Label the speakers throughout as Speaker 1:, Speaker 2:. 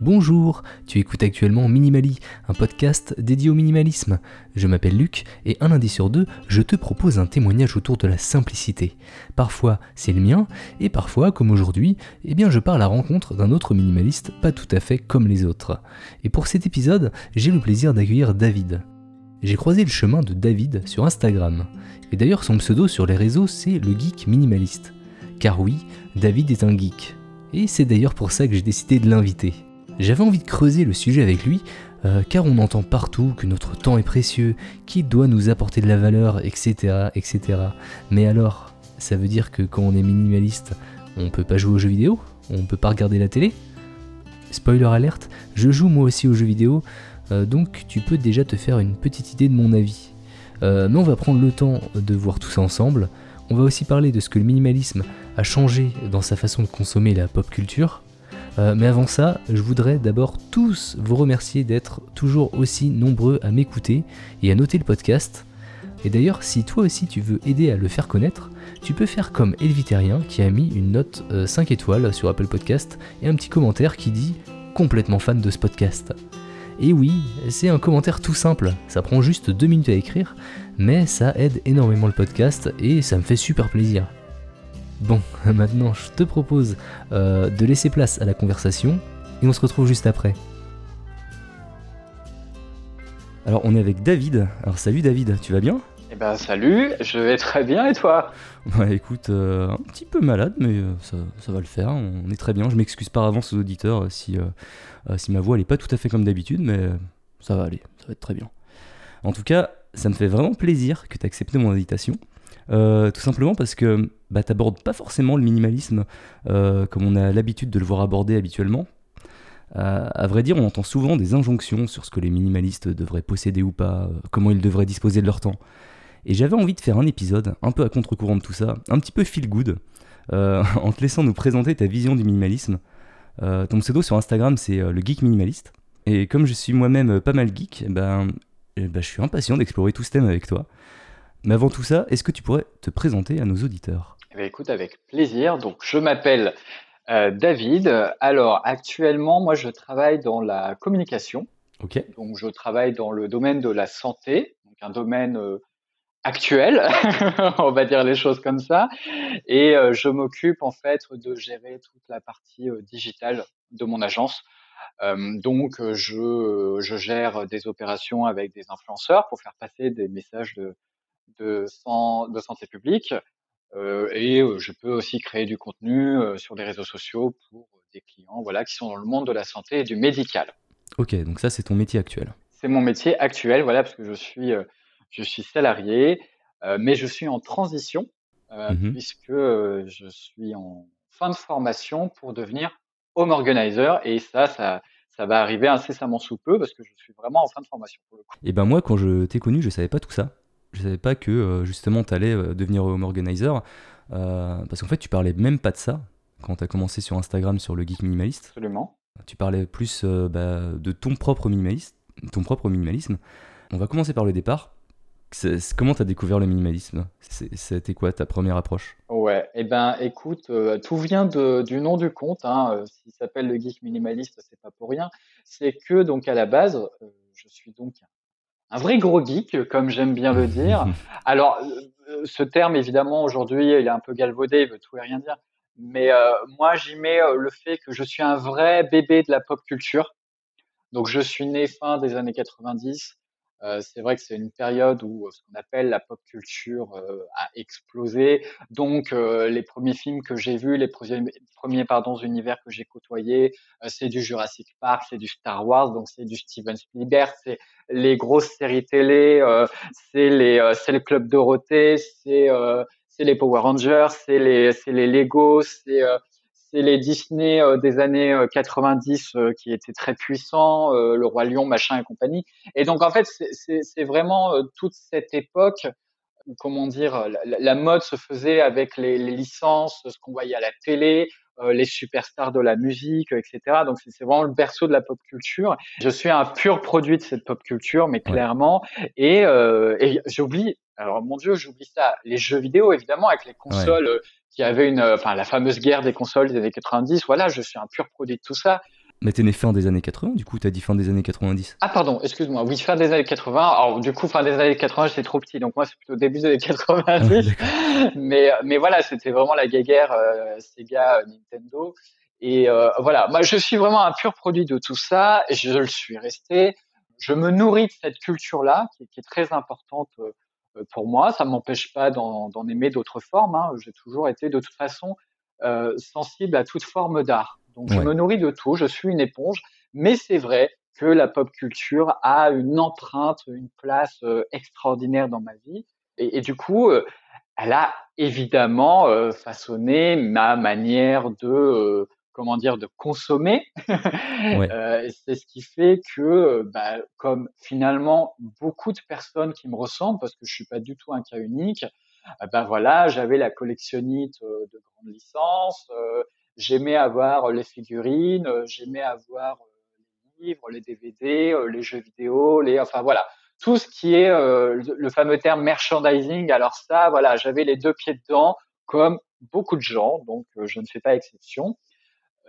Speaker 1: Bonjour, tu écoutes actuellement Minimali, un podcast dédié au minimalisme. Je m'appelle Luc et un lundi sur deux, je te propose un témoignage autour de la simplicité. Parfois, c'est le mien et parfois, comme aujourd'hui, eh bien je pars à la rencontre d'un autre minimaliste pas tout à fait comme les autres. Et pour cet épisode, j'ai le plaisir d'accueillir David. J'ai croisé le chemin de David sur Instagram. Et d'ailleurs, son pseudo sur les réseaux, c'est le geek minimaliste. Car oui, David est un geek. Et c'est d'ailleurs pour ça que j'ai décidé de l'inviter. J'avais envie de creuser le sujet avec lui, euh, car on entend partout que notre temps est précieux, qu'il doit nous apporter de la valeur, etc., etc. Mais alors, ça veut dire que quand on est minimaliste, on peut pas jouer aux jeux vidéo? On peut pas regarder la télé? Spoiler alerte, je joue moi aussi aux jeux vidéo, euh, donc tu peux déjà te faire une petite idée de mon avis. Euh, mais on va prendre le temps de voir tout ça ensemble. On va aussi parler de ce que le minimalisme a changé dans sa façon de consommer la pop culture. Euh, mais avant ça, je voudrais d'abord tous vous remercier d'être toujours aussi nombreux à m'écouter et à noter le podcast. Et d'ailleurs, si toi aussi tu veux aider à le faire connaître, tu peux faire comme Elvitérien qui a mis une note 5 euh, étoiles sur Apple Podcast et un petit commentaire qui dit complètement fan de ce podcast. Et oui, c'est un commentaire tout simple, ça prend juste 2 minutes à écrire, mais ça aide énormément le podcast et ça me fait super plaisir. Bon, maintenant je te propose euh, de laisser place à la conversation et on se retrouve juste après. Alors on est avec David. Alors salut David, tu vas bien?
Speaker 2: Eh ben salut, je vais très bien et toi?
Speaker 1: Bah écoute, euh, un petit peu malade mais euh, ça, va le faire, on est très bien. Je m'excuse par avance aux auditeurs si, si ma voix elle est pas tout à fait comme d'habitude mais ça va aller, ça va être très bien. En tout cas, ça me fait vraiment plaisir que tu aies accepté mon invitation. Euh, tout simplement parce que bah, tu n'abordes pas forcément le minimalisme euh, comme on a l'habitude de le voir aborder habituellement. Euh, à vrai dire, on entend souvent des injonctions sur ce que les minimalistes devraient posséder ou pas, comment ils devraient disposer de leur temps. Et j'avais envie de faire un épisode un peu à contre-courant de tout ça, un petit peu feel good, en te laissant nous présenter ta vision du minimalisme. ton pseudo sur Instagram, c'est le geek minimaliste. Et comme je suis moi-même pas mal geek, eh ben, eh ben, je suis impatient d'explorer tout ce thème avec toi. Mais avant tout ça, est-ce que tu pourrais te présenter à nos auditeurs?
Speaker 2: Eh Écoute, avec plaisir. Donc, je m'appelle euh, David. Alors, actuellement, moi, je travaille dans la communication.
Speaker 1: Ok.
Speaker 2: Donc, je travaille dans le domaine de la santé, donc un domaine euh, actuel, on va dire les choses comme ça. Et euh, je m'occupe en fait de gérer toute la partie digitale de mon agence. donc, je, je gère des opérations avec des influenceurs pour faire passer des messages de, de, de santé publique. Euh, et euh, je peux aussi créer du contenu euh, sur les réseaux sociaux pour des clients voilà, qui sont dans le monde de la santé et du médical.
Speaker 1: Ok, donc ça c'est ton métier actuel.
Speaker 2: C'est mon métier actuel, voilà, parce que je suis, je suis salarié, mais je suis en transition mmh puisque je suis en fin de formation pour devenir home organizer et ça, ça, ça va arriver incessamment sous peu parce que je suis vraiment en fin de formation pour le coup.
Speaker 1: Et ben moi, quand je t'ai connu, je savais pas tout ça je savais pas que euh, justement tu allais euh, devenir home organizer. Euh, parce qu'en fait, tu parlais même pas de ça quand tu as commencé sur Instagram sur le geek minimaliste.
Speaker 2: Absolument.
Speaker 1: Tu parlais plus bah, de ton propre, minimaliste, ton propre minimalisme. On va commencer par le départ. comment tu as découvert le minimalisme? C'était quoi ta première approche?
Speaker 2: Ouais, et eh ben écoute, tout vient du nom du compte. Hein, S'il s'appelle le geek minimaliste, c'est pas pour rien. C'est que donc à la base, je suis donc un vrai gros geek, comme j'aime bien le dire. Alors, euh, ce terme, évidemment, aujourd'hui, il est un peu galvaudé, il veut tout et rien dire. Mais euh, moi, j'y mets euh, le fait que je suis un vrai bébé de la pop culture. Donc, je suis né fin des années 90. Euh, c'est vrai que c'est une période où euh, ce qu'on appelle la pop culture euh, a explosé. Donc, les premiers films que j'ai vus, les premiers, premiers pardon, univers que j'ai côtoyés, c'est du Jurassic Park, c'est du Star Wars, donc c'est du Steven Spielberg, c'est les grosses séries télé, c'est les, c'est le Club Dorothée, c'est c'est les Power Rangers, c'est les, c'est les Lego, c'est c'est les Disney euh, des années 90 euh, euh, qui étaient très puissants, le roi lion, machin et compagnie. Et donc en fait, c'est vraiment toute cette époque comment dire, la, mode se faisait avec les, les licences, ce qu'on voyait à la télé, les superstars de la musique, etc. Donc c'est vraiment le berceau de la pop culture. Je suis un pur produit de cette pop culture, mais clairement. Et, euh, et j'oublie, alors mon Dieu, j'oublie ça, les jeux vidéo évidemment avec les consoles qui avait une, enfin la fameuse guerre des consoles des années 90. Voilà, je suis un pur produit de tout ça.
Speaker 1: Mais t'es né fin des années 80, du coup, t'as dit fin des années 90.
Speaker 2: Ah, pardon, excuse-moi. Oui, fin des années 80. Alors, du coup, fin des années 80, j'étais trop petit. Donc, moi, c'est plutôt début des années 90. Ah, mais, mais voilà, c'était vraiment la guéguerre euh, Sega, euh, Nintendo. Et euh, voilà, moi, je suis vraiment un pur produit de tout ça. Et je le suis resté. Je me nourris de cette culture-là, qui, qui, est très importante pour moi. Ça ne m'empêche pas d'en aimer d'autres formes. Hein. J'ai toujours été, de toute façon, sensible à toute forme d'art. Donc, je me nourris de tout. Je suis une éponge. Mais c'est vrai que la pop culture a une empreinte, une place euh, extraordinaire dans ma vie. Et, et du coup, euh, elle a évidemment euh, façonné ma manière de comment dire de consommer. Ouais. c'est ce qui fait que, bah, comme finalement beaucoup de personnes qui me ressemblent, parce que je suis pas du tout un cas unique, ben voilà, j'avais la collectionnite de grande licence, j'aimais avoir les figurines, j'aimais avoir les livres, les DVD, les jeux vidéo, les, enfin voilà, tout ce qui est le fameux terme merchandising. Alors ça, voilà, j'avais les deux pieds dedans, comme beaucoup de gens, donc je ne fais pas exception,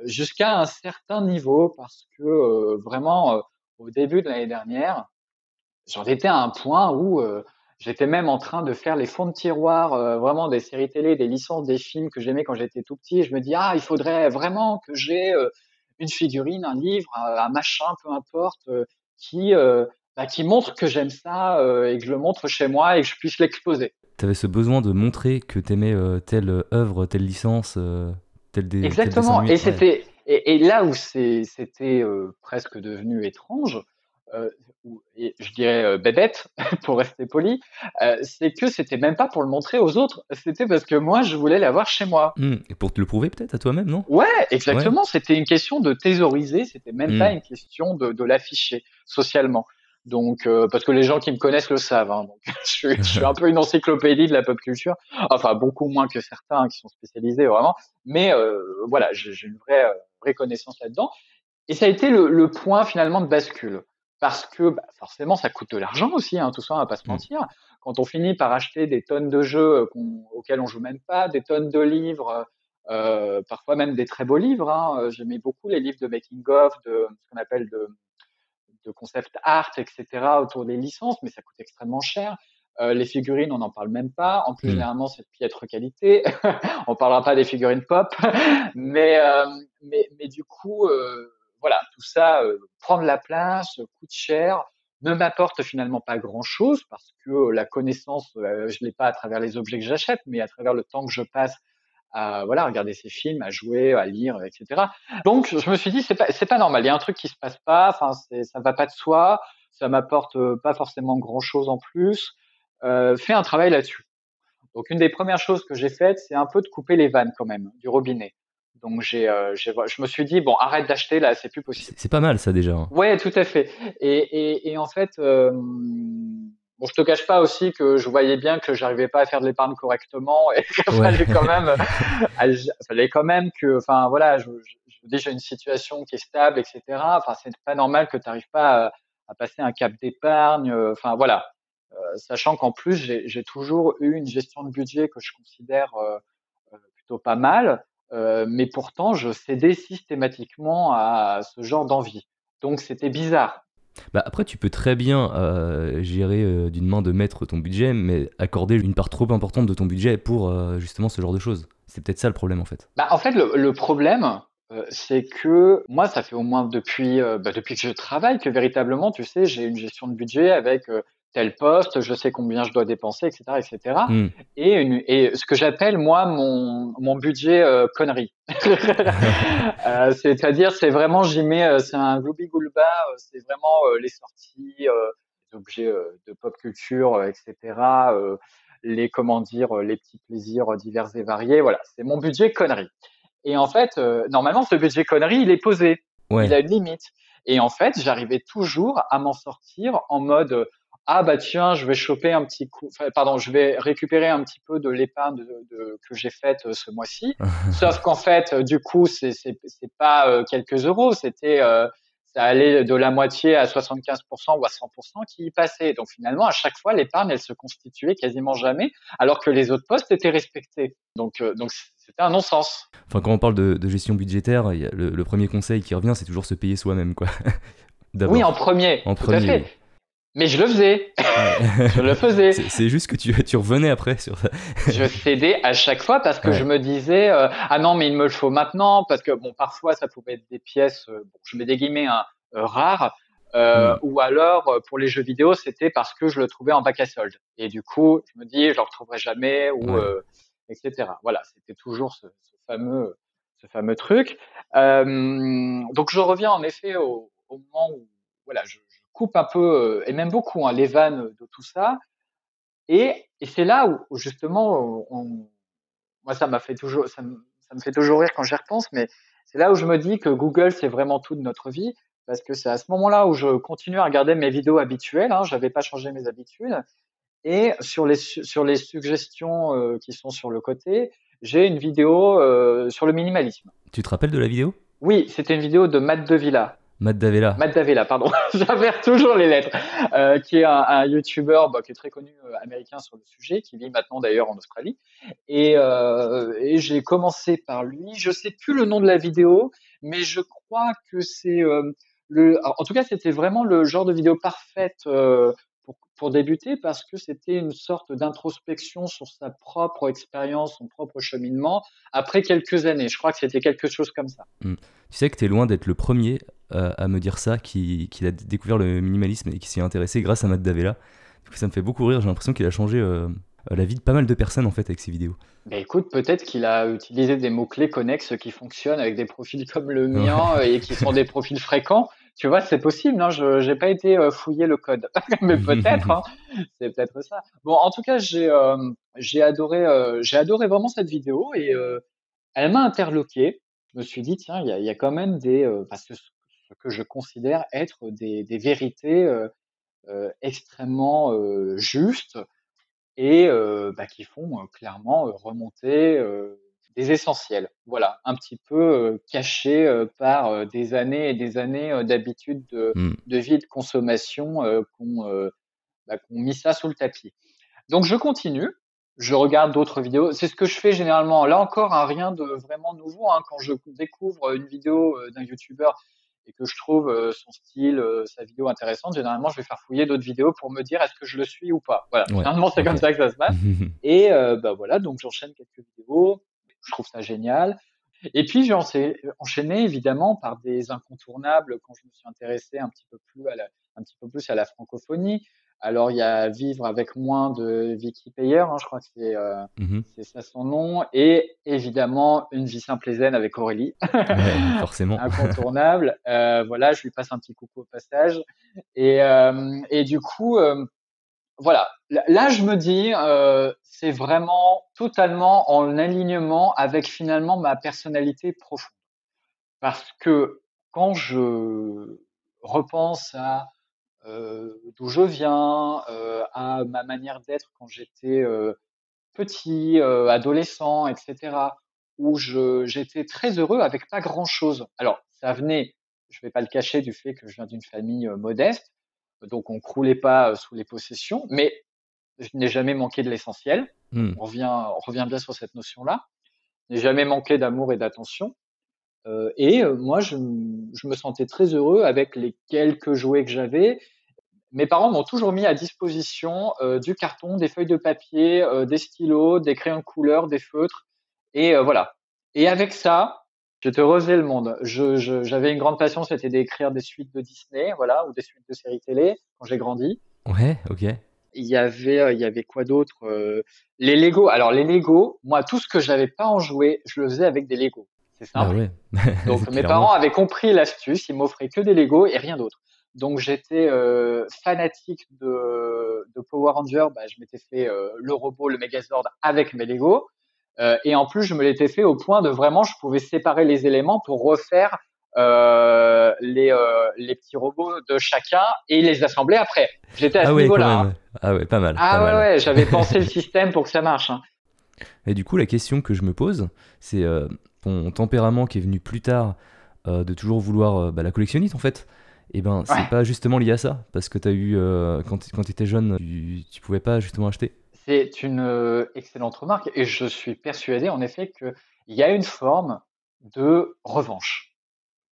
Speaker 2: jusqu'à un certain niveau, parce que vraiment au début de l'année dernière, j'en étais à un point où J'étais même en train de faire les fonds de tiroir, vraiment des séries télé, des licences, des films que j'aimais quand j'étais tout petit. Et je me dis, ah, il faudrait vraiment que j'ai une figurine, un livre, un, machin, peu importe, qui, bah, qui montre que j'aime ça et que je le montre chez moi et que je puisse l'exposer.
Speaker 1: Tu avais ce besoin de montrer que tu aimais telle œuvre, telle licence, des.
Speaker 2: Exactement. et, c'était, et, et, là où c'était presque devenu étrange, euh, et je dirais euh, bébête pour rester poli, euh, c'est que c'était même pas pour le montrer aux autres, c'était parce que moi je voulais l'avoir chez moi.
Speaker 1: Mmh. Et pour te le prouver peut-être à toi-même, non?
Speaker 2: Ouais, exactement. C'était une question de thésauriser, c'était même pas mmh. une question de, de l'afficher socialement. Donc, parce que les gens qui me connaissent le savent. Hein, donc, je suis, je suis, un peu une encyclopédie de la pop culture. Enfin, beaucoup moins que certains qui sont spécialisés vraiment. Mais voilà, j'ai une vraie, vraie connaissance là-dedans. Et ça a été le, le point finalement de bascule parce que bah, forcément ça coûte de l'argent aussi, hein, tout ça, on va pas se mmh. mentir. Quand on finit par acheter des tonnes de jeux euh, auxquels on joue même pas, des tonnes de livres, euh, parfois même des très beaux livres. Hein, euh, J'aimais beaucoup les livres de making of, de ce qu'on appelle de, de concept art, etc. autour des licences, mais ça coûte extrêmement cher. Euh, les figurines, on n'en parle même pas. En plus, mmh. généralement, c'est de piètre qualité. on parlera pas des figurines pop, mais, euh, mais, mais du coup, euh, voilà, tout ça prend de la place, coûte cher, ne m'apporte finalement pas grand-chose parce que la connaissance, je l'ai pas à travers les objets que j'achète, mais à travers le temps que je passe à voilà regarder ces films, à jouer, à lire, etc. Donc je me suis dit c'est pas c'est pas normal, il y a un truc qui se passe pas, enfin ça va pas de soi, ça m'apporte pas forcément grand-chose en plus. Euh, fais un travail là-dessus. Donc une des premières choses que j'ai faites, c'est un peu de couper les vannes quand même du robinet. Donc j'ai, euh, je me suis dit bon arrête d'acheter là, c'est plus possible.
Speaker 1: C'est pas mal ça déjà. Hein.
Speaker 2: Ouais, tout à fait. Et, et, et en fait, euh, bon, je te cache pas aussi que je voyais bien que j'arrivais pas à faire de l'épargne correctement et qu'il fallait quand même, fallait quand même que, enfin voilà, je, je, déjà une situation qui est stable, etc. Enfin c'est pas normal que tu n'arrives pas à, à, passer un cap d'épargne. Enfin voilà, euh, sachant qu'en plus j'ai toujours eu une gestion de budget que je considère euh, euh, plutôt pas mal. Euh, mais pourtant, je cédais systématiquement à ce genre d'envie. Donc c'était bizarre.
Speaker 1: Bah après, tu peux très bien euh, gérer euh, d'une main de maître ton budget, mais accorder une part trop importante de ton budget pour euh, justement ce genre de choses. C'est peut-être ça le problème en fait.
Speaker 2: Bah, en fait, le, problème, c'est que moi, ça fait au moins depuis, bah, depuis que je travaille que véritablement, tu sais, j'ai une gestion de budget avec tel poste, je sais combien je dois dépenser, etc., etc. Hmm. Et, une, et ce que j'appelle moi mon, mon budget euh, connerie. euh, C'est-à-dire, c'est vraiment j'y mets, euh, c'est un gloubi goulba, c'est vraiment les sorties, les objets de pop culture, etc. les comment dire, les petits plaisirs divers et variés. Voilà, c'est mon budget connerie. Et en fait, normalement, ce budget connerie, il est posé. Il a une limite. Et en fait, j'arrivais toujours à m'en sortir en mode ah bah tiens, je vais choper un petit coup, pardon, je vais récupérer un petit peu de l'épargne de, que j'ai faite euh, ce mois-ci. Sauf qu'en fait, euh, du coup, c'est c'est pas euh, quelques euros, c'était ça allait de la moitié à 75% ou à 100% qui y passait. Donc finalement, à chaque fois, l'épargne, elle se constituait quasiment jamais, alors que les autres postes étaient respectés. Donc donc c'était un non-sens.
Speaker 1: Enfin, quand on parle de, gestion budgétaire, le, premier conseil qui revient, c'est toujours se payer soi-même, quoi.
Speaker 2: oui, en premier. En tout premier. À fait. Mais je le faisais. je le faisais.
Speaker 1: C'est juste que tu, tu revenais après sur ça.
Speaker 2: je cédais à chaque fois parce que je me disais euh, ah non mais il me le faut maintenant parce que bon parfois ça pouvait être des pièces euh, bon, je mets des guillemets hein, euh, rares mm. ou alors pour les jeux vidéo c'était parce que je le trouvais en bac à solde et du coup je me dis je le retrouverai jamais ou etc. Voilà c'était toujours ce, ce, fameux ce fameux truc. donc je reviens en effet au, au moment où voilà je, coupe un peu, euh, et même beaucoup, hein, les vannes de tout ça. Et, et c'est là où, justement, on, moi, ça m'a fait toujours, ça me, ça me, fait toujours rire quand j'y repense, mais c'est là où je me dis que Google, c'est vraiment tout de notre vie, parce que c'est à ce moment-là où je continue à regarder mes vidéos habituelles. Hein, J'avais pas changé mes habitudes. Et sur les, sur les suggestions euh, qui sont sur le côté, j'ai une vidéo euh, sur le minimalisme.
Speaker 1: Tu te rappelles de la vidéo?
Speaker 2: Oui, c'était une vidéo de Matt Devilla.
Speaker 1: Matt Davella.
Speaker 2: Matt Davella, pardon. J'avère toujours les lettres. Euh, qui est un, un YouTuber bah, qui est très connu euh, américain sur le sujet, qui vit maintenant d'ailleurs en Australie. Et, euh, et j'ai commencé par lui. Je sais plus le nom de la vidéo, mais je crois que c'est le. En tout cas, c'était vraiment le genre de vidéo parfaite pour, pour débuter parce que c'était une sorte d'introspection sur sa propre expérience, son propre cheminement après quelques années. Je crois que c'était quelque chose comme ça.
Speaker 1: Hmm. Tu sais que tu es loin d'être le premier euh, à me dire ça, qu'il qui a découvert le minimalisme et qui s'y est intéressé grâce à Matt Davella. ça me fait beaucoup rire, j'ai l'impression qu'il a changé euh, la vie de pas mal de personnes en fait avec ses vidéos.
Speaker 2: Bah écoute, peut-être qu'il a utilisé des mots-clés connexes qui fonctionnent avec des profils comme le mien et qui sont des profils fréquents. Tu vois, c'est possible, hein, je n'ai pas été euh, fouiller le code, mais peut-être, hein, c'est peut-être ça. Bon, en tout cas, j'ai j'ai adoré, j'ai adoré vraiment cette vidéo et elle m'a interloqué. Je me suis dit, tiens, il y a, y a, quand même des, parce que que je considère être des, des vérités euh, euh, extrêmement euh, justes et bah, qui font clairement remonter des essentiels. Voilà, un petit peu cachés par des années et des années d'habitude de, mmh. de, vie et de consommation qu'on bah, mis ça sous le tapis. Donc je continue, je regarde d'autres vidéos. C'est ce que je fais généralement. Là encore, hein, rien de vraiment nouveau. Hein, quand je découvre une vidéo d'un YouTuber et que je trouve euh, son style, euh, sa vidéo intéressante, généralement, je vais faire fouiller d'autres vidéos pour me dire est-ce que je le suis ou pas. Voilà, généralement, c'est comme ça que ça se passe. et euh, bah voilà, donc j'enchaîne quelques vidéos, je trouve ça génial. Et puis j'ai enchaîné évidemment par des incontournables quand je me suis intéressé un petit peu plus à la, un petit peu plus à la francophonie. Alors, il y a Vivre avec moins de Vicky Payer, hein, je crois que c'est euh, mmh ça son nom. Et évidemment, Une vie simple et zen avec Aurélie.
Speaker 1: forcément.
Speaker 2: Incontournable. Euh, voilà, je lui passe un petit coucou au passage. Et, euh, et du coup, voilà. Là, je me dis, c'est vraiment totalement en alignement avec finalement ma personnalité profonde. Parce que quand je repense à d'où je viens, euh, à ma manière d'être quand j'étais euh, petit, adolescent, etc. Où j'étais très heureux avec pas grand chose. Alors, ça venait, je vais pas le cacher, du fait que je viens d'une famille modeste, donc on croulait pas sous les possessions, mais je n'ai jamais manqué de l'essentiel. Mmh. On revient, on revient bien sur cette notion-là. Je n'ai jamais manqué d'amour et d'attention. Euh, et euh, moi, je, je, me sentais très heureux avec les quelques jouets que j'avais. Mes parents m'ont toujours mis à disposition euh, du carton, des feuilles de papier, des stylos, des crayons de couleur, des feutres. Et voilà. Et avec ça, je te rosais le monde. J'avais je, une grande passion, c'était d'écrire des suites de Disney, voilà, ou des suites de séries télé quand j'ai grandi.
Speaker 1: Ouais, ok.
Speaker 2: Il y avait, il y avait quoi d'autre Les Lego. Alors les Lego, moi, tout ce que j'avais pas en jouet, je le faisais avec des Lego. C'est ah simple. Donc mes parents avaient compris l'astuce, ils m'offraient que des Lego et rien d'autre. Donc j'étais euh, fanatique de, de, Power Ranger, bah, je m'étais fait euh, le robot, le Megazord avec mes Lego. Euh, et en plus, je me l'étais fait au point de vraiment, je pouvais séparer les éléments pour refaire euh, les, euh, les petits robots de chacun et les assembler après. J'étais à ah ce niveau-là. Hein.
Speaker 1: Ah ouais, pas mal.
Speaker 2: Ah ouais, ouais, j'avais pensé le système pour que ça marche. Hein.
Speaker 1: Et du coup, la question que je me pose, c'est ton tempérament qui est venu plus tard euh, de toujours vouloir euh, bah, la collectionniste en fait. Et eh ben, c'est pas justement lié à ça, parce que tu as eu, quand, quand tu étais jeune, tu, tu, pouvais pas justement acheter.
Speaker 2: C'est une euh, excellente remarque et je suis persuadé en effet qu'il y a une forme de revanche.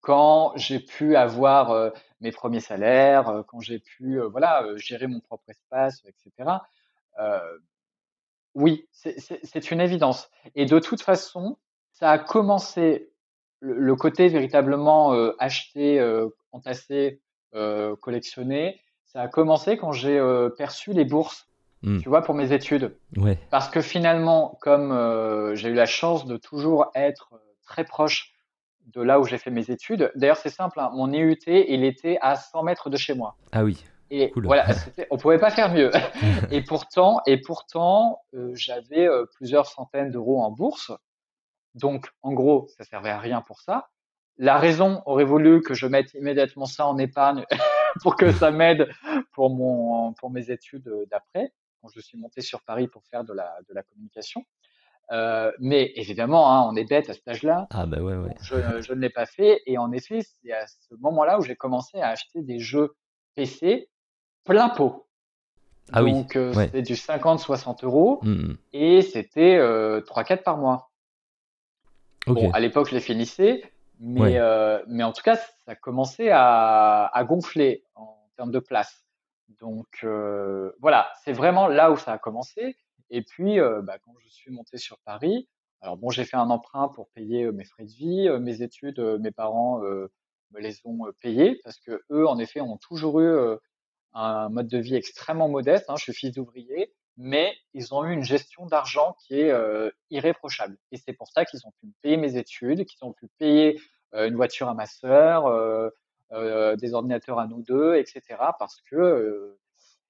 Speaker 2: Quand j'ai pu avoir euh, mes premiers salaires, euh, quand j'ai pu voilà gérer mon propre espace, etc. oui, c'est une évidence. Et de toute façon, ça a commencé le, côté véritablement acheté, entassé, collectionné. Ça a commencé quand j'ai perçu les bourses Hmm. tu vois, pour mes études.
Speaker 1: Ouais.
Speaker 2: Parce que finalement, comme euh, j'ai eu la chance de toujours être euh, très proche de là où j'ai fait mes études, d'ailleurs c'est simple, hein, mon IUT, il était à 100 mètres de chez moi.
Speaker 1: Ah oui.
Speaker 2: Et voilà, on pouvait pas faire mieux. et pourtant, et pourtant, euh, j'avais plusieurs centaines d'euros en bourse. Donc, en gros, ça servait à rien pour ça. La raison aurait voulu que je mette immédiatement ça en épargne pour que ça m'aide pour mon pour mes études d'après quand je suis monté sur Paris pour faire de la, de la communication. Euh, mais évidemment, hein, on est bête à cet âge-là.
Speaker 1: Ah bah ouais, ouais.
Speaker 2: Je, je, ne l'ai pas fait. Et en effet, c'est à ce moment-là où j'ai commencé à acheter des jeux PC plein pot.
Speaker 1: Ah
Speaker 2: Donc,
Speaker 1: oui. Euh,
Speaker 2: c'était du 50-60 euros. Mmh. Et c'était euh, 3-4 par mois. Bon, à l'époque, je les finissais. Mais, euh, mais en tout cas, ça commençait à, à gonfler en termes de place. Donc euh, voilà, c'est vraiment là où ça a commencé. Et puis, euh, bah, quand je suis monté sur Paris, alors bon, j'ai fait un emprunt pour payer mes frais de vie, mes études, mes parents me les ont payés parce que eux, en effet, ont toujours eu un mode de vie extrêmement modeste. Hein, je suis fils d'ouvrier, mais ils ont eu une gestion d'argent qui est irréprochable. Et c'est pour ça qu'ils ont pu payer mes études, qu'ils ont pu payer une voiture à ma sœur, euh, des ordinateurs à nous deux, etc. Parce que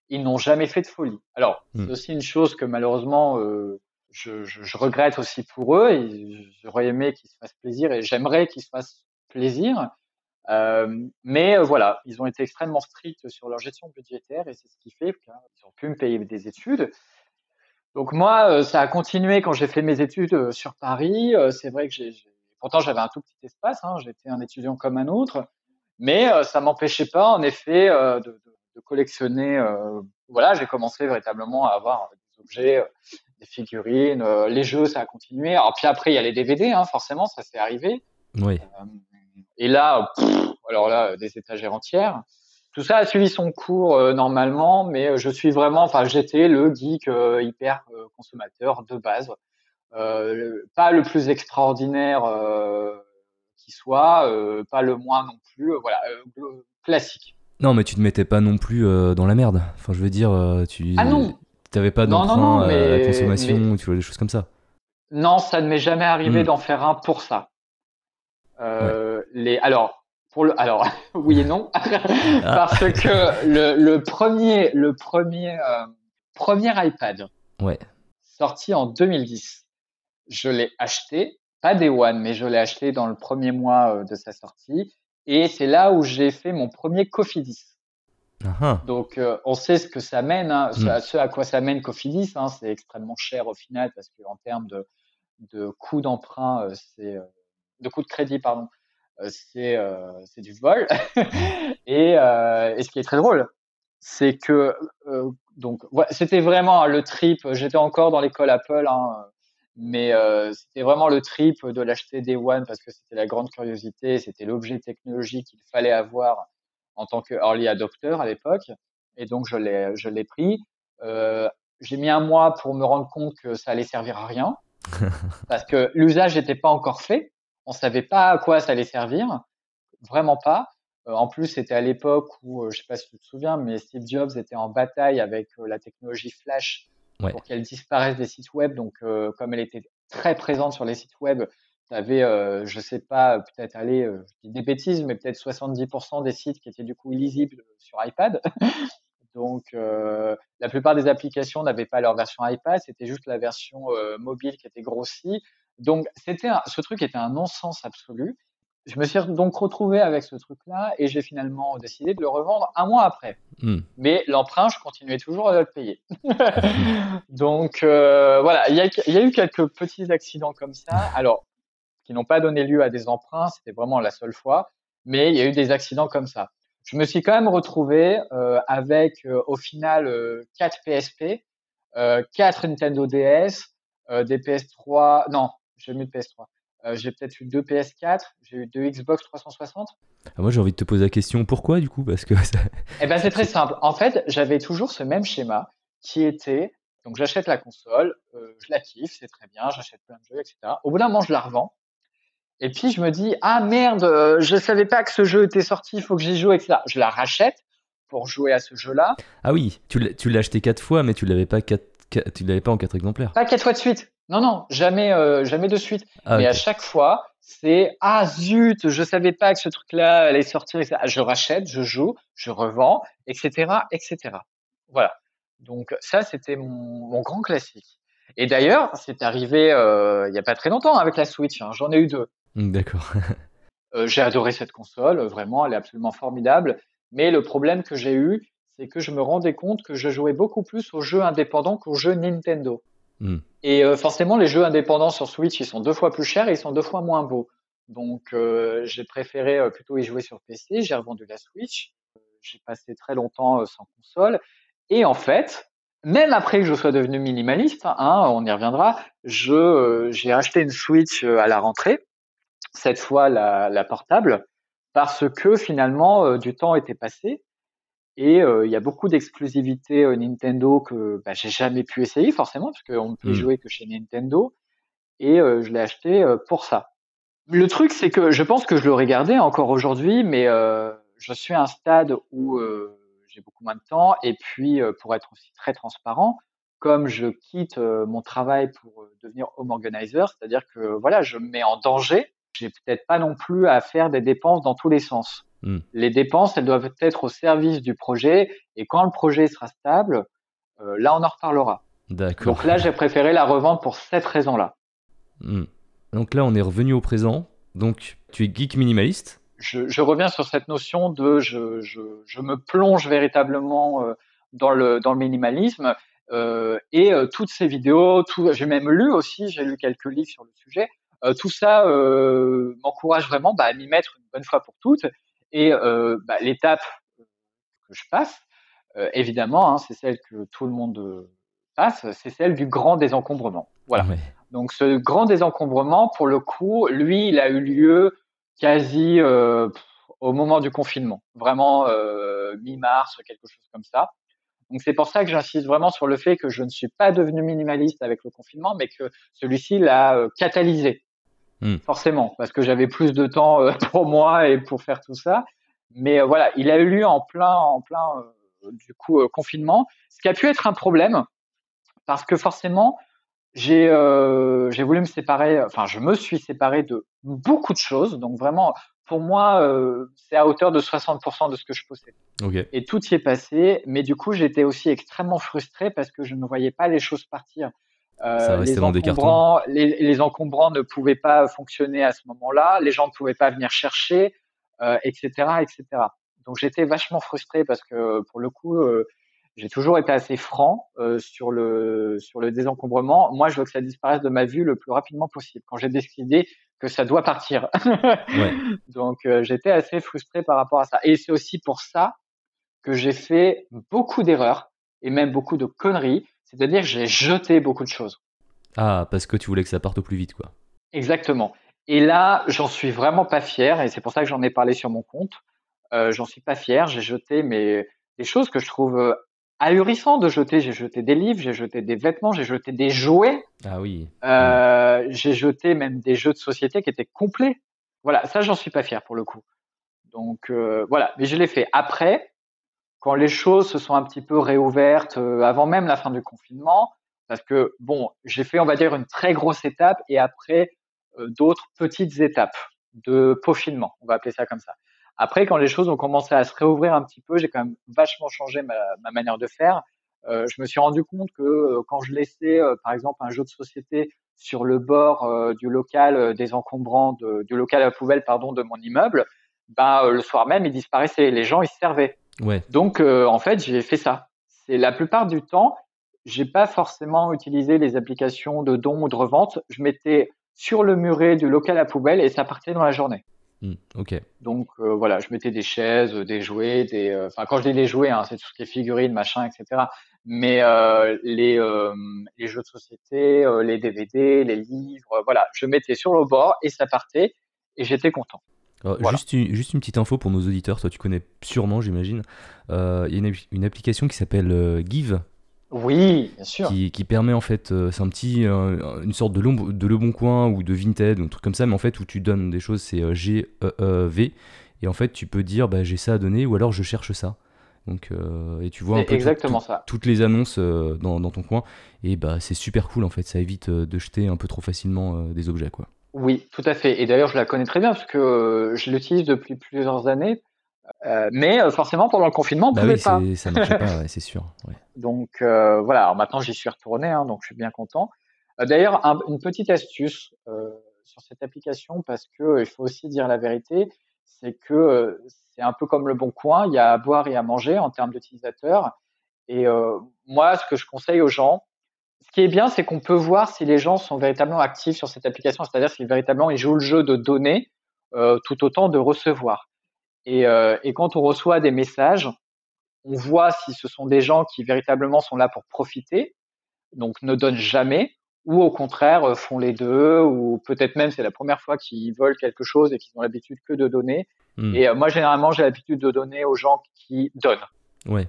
Speaker 2: ils n'ont jamais fait de folie. Alors, c'est hmm. aussi une chose que malheureusement je, je, je, regrette aussi pour eux. J'aurais aimé qu'ils se fassent plaisir et j'aimerais qu'ils se fassent plaisir. Euh, mais voilà, ils ont été extrêmement stricts sur leur gestion budgétaire et c'est ce qui fait qu'ils ont pu me payer des études. Donc moi, ça a continué quand j'ai fait mes études sur Paris. c'est vrai que j'ai, pourtant j'avais un tout petit espace. Hein, J'étais un étudiant comme un autre. Mais euh, ça m'empêchait pas, en effet, euh, de, de, de, collectionner. Euh, voilà, j'ai commencé véritablement à avoir des objets, des figurines, les jeux, ça a continué. Alors puis après, il y a les DVD, hein, forcément, ça s'est arrivé.
Speaker 1: Oui.
Speaker 2: Et là, alors là, des étagères entières. Tout ça a suivi son cours normalement, mais je suis vraiment, enfin, j'étais le geek hyper consommateur de base. pas le plus extraordinaire soit, euh, pas le moins non plus, euh, voilà, euh, classique.
Speaker 1: Non, mais tu te mettais pas non plus dans la merde. Enfin, je veux dire, tu.
Speaker 2: Ah non.
Speaker 1: T'avais pas d'emprunt à la consommation, tu vois des choses comme ça.
Speaker 2: Non, ça ne m'est jamais arrivé hmm. d'en faire un pour ça. Les, alors, pour le, alors, oui et non, ah. parce que le, le, premier, le premier, premier iPad,
Speaker 1: ouais.
Speaker 2: sorti en 2010, je l'ai acheté pas Day One, mais je l'ai acheté dans le premier mois euh, de sa sortie. Et c'est là où j'ai fait mon premier Cofidis. Uh Donc, euh, on sait ce que ça mène, hein, mm. ce, à quoi ça mène Cofidis. Hein, c'est extrêmement cher au final parce qu'en termes de, de coût d'emprunt, euh, c'est de coût de crédit, pardon, c'est c'est du vol. et, et, ce qui est très drôle, c'est que donc c'était vraiment le trip. J'étais encore dans l'école Apple. Hein, mais euh, c'était vraiment le trip de l'acheter Day One parce que c'était la grande curiosité, c'était l'objet technologique qu'il fallait avoir en tant que early adopter à l'époque. Et donc je l'ai, je l'ai pris. Euh, j'ai mis un mois pour me rendre compte que ça allait servir à rien parce que l'usage n'était pas encore fait. On savait pas à quoi ça allait servir, vraiment pas. Euh, en plus, c'était à l'époque où, euh, je sais pas si tu te souviens, mais Steve Jobs était en bataille avec euh, la technologie Flash pour qu'elle disparaisse des sites web. Donc, comme elle était très présente sur les sites web, tu avais, euh, je sais pas, peut-être aller, euh, je dis des bêtises, mais peut-être 70% des sites qui étaient du coup illisibles sur iPad. Donc, euh, la plupart des applications n'avaient pas leur version iPad, c'était juste la version mobile qui était grossie. Donc, c'était ce truc était un non-sens absolu je me suis donc retrouvé avec ce truc-là et j'ai finalement décidé de le revendre un mois après. Hmm. Mais l'emprunt, je continuais toujours à le payer. donc euh, voilà, il y, a, eu quelques petits accidents comme ça. Alors, qui n'ont pas donné lieu à des emprunts, c'était vraiment la seule fois. Mais il y a eu des accidents comme ça. Je me suis quand même retrouvé euh, avec euh, au final 4 PSP euh, 4 Nintendo DS, euh, des PS3. Non, j'ai eu de PS3. Euh, j'ai peut-être eu deux PS4, j'ai eu deux Xbox 360.
Speaker 1: Ah, moi, j'ai envie de te poser la question pourquoi du coup Parce que
Speaker 2: Eh ben, c'est très simple. En fait, j'avais toujours ce même schéma qui était donc j'achète la console, euh, je la kiffe, c'est très bien, j'achète plein de jeux, etc. Au bout d'un moment, je la revends. Et puis je me dis ah merde, euh, je savais pas que ce jeu était sorti, il faut que j'y joue, etc. Je la rachète pour jouer à ce jeu-là.
Speaker 1: Ah oui, tu l'as acheté quatre fois, mais tu l'avais pas quatre, tu l'avais pas en quatre exemplaires.
Speaker 2: Pas quatre fois de suite. Non non, jamais euh, jamais de suite. Ah, mais à chaque fois, c'est ah zut, je savais pas que ce truc-là allait sortir. Etc. Je rachète, je joue, je revends, etc. etc. Voilà. Donc ça, c'était mon, grand classique. Et d'ailleurs, c'est arrivé euh, il n'y a pas très longtemps avec la Switch. Hein. J'en ai eu deux.
Speaker 1: Mmh, d'accord.
Speaker 2: Euh, j'ai adoré cette console, vraiment, elle est absolument formidable. Mais le problème que j'ai eu, c'est que je me rendais compte que je jouais beaucoup plus aux jeux indépendants qu'aux jeux Nintendo. Mmh. Et euh, forcément, les jeux indépendants sur Switch, ils sont deux fois plus chers et ils sont deux fois moins beaux. Donc, j'ai préféré plutôt y jouer sur PC. J'ai revendu la Switch. J'ai passé très longtemps sans console. Et en fait, même après que je sois devenu minimaliste, hein, on y reviendra, je euh, j'ai acheté une Switch euh, à la rentrée, cette fois la, la portable, parce que finalement euh, du temps était passé et il y a beaucoup d'exclusivités Nintendo que bah, j'ai jamais pu essayer forcément parce qu'on ne peut y mmh. jouer que chez Nintendo et je l'ai acheté pour ça. Le truc c'est que je pense que je l'aurais gardé encore aujourd'hui, mais je suis à un stade où j'ai beaucoup moins de temps. Et puis, euh, pour être aussi très transparent, comme je quitte euh, mon travail pour euh, devenir home organizer, c'est-à-dire que voilà, je me mets en danger. J'ai peut-être pas non plus à faire des dépenses dans tous les sens. Mmh. Les dépenses, elles doivent être au service du projet. Et quand le projet sera stable, là, on en reparlera.
Speaker 1: D'accord.
Speaker 2: Donc là, j'ai préféré la revendre pour cette raison-là.
Speaker 1: Mmh. Donc là, on est revenu au présent. Donc, tu es geek minimaliste
Speaker 2: je, je, reviens sur cette notion de je, je, je me plonge véritablement euh, dans, le, dans le minimalisme. Euh, et euh, toutes ces vidéos, tout, j'ai même lu aussi, j'ai lu quelques livres sur le sujet. Euh, tout ça euh, m'encourage vraiment bah, à m'y mettre une bonne fois pour toutes. Et bah, l'étape que je passe, évidemment, hein, c'est celle que tout le monde passe, c'est celle du grand désencombrement. Voilà. Donc ce grand désencombrement, pour le coup, lui, il a eu lieu quasi euh, au moment du confinement, vraiment euh, mi-mars, quelque chose comme ça. Donc c'est pour ça que j'insiste vraiment sur le fait que je ne suis pas devenu minimaliste avec le confinement, mais que celui-ci l'a euh, catalysé. Hmm. Forcément, parce que j'avais plus de temps pour moi et pour faire tout ça. Mais voilà, il a eu lieu en plein, en plein du coup confinement, ce qui a pu être un problème parce que forcément, j'ai euh, voulu me séparer, enfin je me suis séparé de beaucoup de choses, donc vraiment pour moi euh, c'est à hauteur de 60% de ce que je possède. Et tout y est passé, mais du coup j'étais aussi extrêmement frustré parce que je ne voyais pas les choses partir.
Speaker 1: Euh, les,
Speaker 2: encombrants, les, les, encombrants ne pouvaient pas fonctionner à ce moment-là, les gens ne pouvaient pas venir chercher, etc., euh, etc. Donc j'étais vachement frustré parce que pour le coup, euh, j'ai toujours été assez franc euh, sur le sur le désencombrement. Moi, je veux que ça disparaisse de ma vue le plus rapidement possible. Quand j'ai décidé que ça doit partir, ouais. donc euh, j'étais assez frustré par rapport à ça. Et c'est aussi pour ça que j'ai fait beaucoup d'erreurs et même beaucoup de conneries. C'est-à-dire que j'ai jeté beaucoup de choses.
Speaker 1: Ah, parce que tu voulais que ça parte au plus vite, quoi.
Speaker 2: Exactement. Et là, j'en suis vraiment pas fier, et c'est pour ça que j'en ai parlé sur mon compte. Euh, j'en suis pas fier. J'ai jeté mes des choses que je trouve euh, ahurissant de jeter. J'ai jeté des livres, j'ai jeté des vêtements, j'ai jeté des jouets.
Speaker 1: Ah oui.
Speaker 2: Euh, j'ai jeté même des jeux de société qui étaient complets. Voilà, ça j'en suis pas fier pour le coup. Donc euh, voilà, mais je l'ai fait après, quand les choses se sont un petit peu réouvertes, euh, avant même la fin du confinement, parce que bon, j'ai fait on va dire une très grosse étape et après euh, d'autres petites étapes de peaufinement, on va appeler ça comme ça. Après, quand les choses ont commencé à se réouvrir un petit peu, j'ai quand même vachement changé ma, ma manière de faire. Euh, je me suis rendu compte que euh, quand je laissais, euh, par exemple, un jeu de société sur le bord euh, du local des encombrants, de, du local à poubelle, pardon, de mon immeuble, ben le soir même, il disparaissait. Les gens, ils se servaient.
Speaker 1: Ouais.
Speaker 2: Donc, en fait, j'ai fait ça. C'est la plupart du temps, j'ai pas forcément utilisé les applications de don ou de revente. Je mettais sur le muret du local à poubelle et ça partait dans la journée.
Speaker 1: Mmh, ok.
Speaker 2: Donc euh, voilà, je mettais des chaises, des jouets, des. Euh, enfin, quand je dis des jouets, hein, c'est tout ce qui est figurines, machin, etc. mais les, les jeux de société, les DVD, les livres, voilà, je mettais sur le bord et ça partait et j'étais content.
Speaker 1: Juste, une, juste, une, petite info pour nos auditeurs, toi tu connais sûrement, j'imagine. Il y a une, une application qui s'appelle Give.
Speaker 2: Oui, bien sûr.
Speaker 1: Qui, qui permet en fait, c'est un petit, une sorte de, de Le Bon Coin ou de Vinted ou un truc comme ça, mais en fait où tu donnes des choses, c'est G-E-E-V. Et en fait, tu peux dire bah, j'ai ça à donner ou alors je cherche ça. Donc, euh, et tu vois un peu
Speaker 2: exactement ça.
Speaker 1: toutes les annonces euh, dans, dans, ton coin. Et bah, c'est super cool en fait. Ça évite euh, de jeter un peu trop facilement des objets. Quoi.
Speaker 2: Oui, tout à fait. Et d'ailleurs, je la connais très bien parce que je l'utilise depuis plusieurs années. mais forcément, pendant le confinement, on
Speaker 1: bah
Speaker 2: pouvait
Speaker 1: oui,
Speaker 2: pas.
Speaker 1: Ça marchait pas, c'est sûr.
Speaker 2: Donc voilà, Alors, maintenant j'y suis retourné, hein, donc je suis bien content. D'ailleurs, une petite astuce sur cette application parce que il faut aussi dire la vérité c'est que euh, c'est un peu comme le bon coin, il y a à boire et à manger en termes d'utilisateurs. Et euh, moi, ce que je conseille aux gens, ce qui est bien, c'est qu'on peut voir si les gens sont véritablement actifs sur cette application, c'est-à-dire si véritablement ils jouent le jeu de donner euh, tout autant de recevoir. Et, et, quand on reçoit des messages, on voit si ce sont des gens qui véritablement sont là pour profiter, donc ne donnent jamais, ou au contraire euh, font les deux, ou peut-être même c'est la première fois qu'ils veulent quelque chose et qu'ils ont l'habitude que de donner. Hmm. Et euh, moi, généralement, j'ai l'habitude de donner aux gens qui donnent.
Speaker 1: Ouais.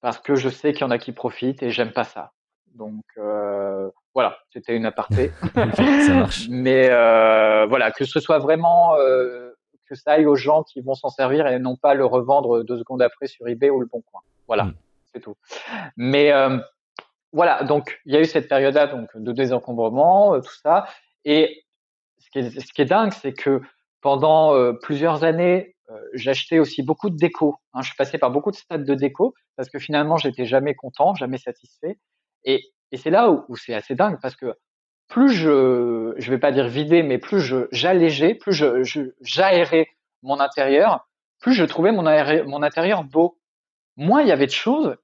Speaker 2: Parce que je sais qu'il y en a qui profitent et j'aime pas ça. Donc euh, voilà, c'était une aparté.
Speaker 1: ça marche.
Speaker 2: Mais euh, voilà, que ce soit vraiment euh, que ça aille aux gens qui vont s'en servir et non pas le revendre deux secondes après sur eBay ou le Bon Coin. Voilà, hmm. c'est tout. Mais voilà, donc il y a eu cette période-là donc de désencombrement, euh, tout ça. Et ce qui est, ce qui est dingue, c'est que pendant euh, plusieurs années, euh, j'achetais aussi beaucoup de déco. Hein. Je suis passé par beaucoup de stades de déco parce que finalement, j'étais jamais content, jamais satisfait. Et, et c'est là où, c'est assez dingue parce que plus je, je vais pas dire vider, mais plus je j'allégeais, plus je, j'aérais mon intérieur, plus je trouvais mon, mon intérieur beau. Moins il y avait de choses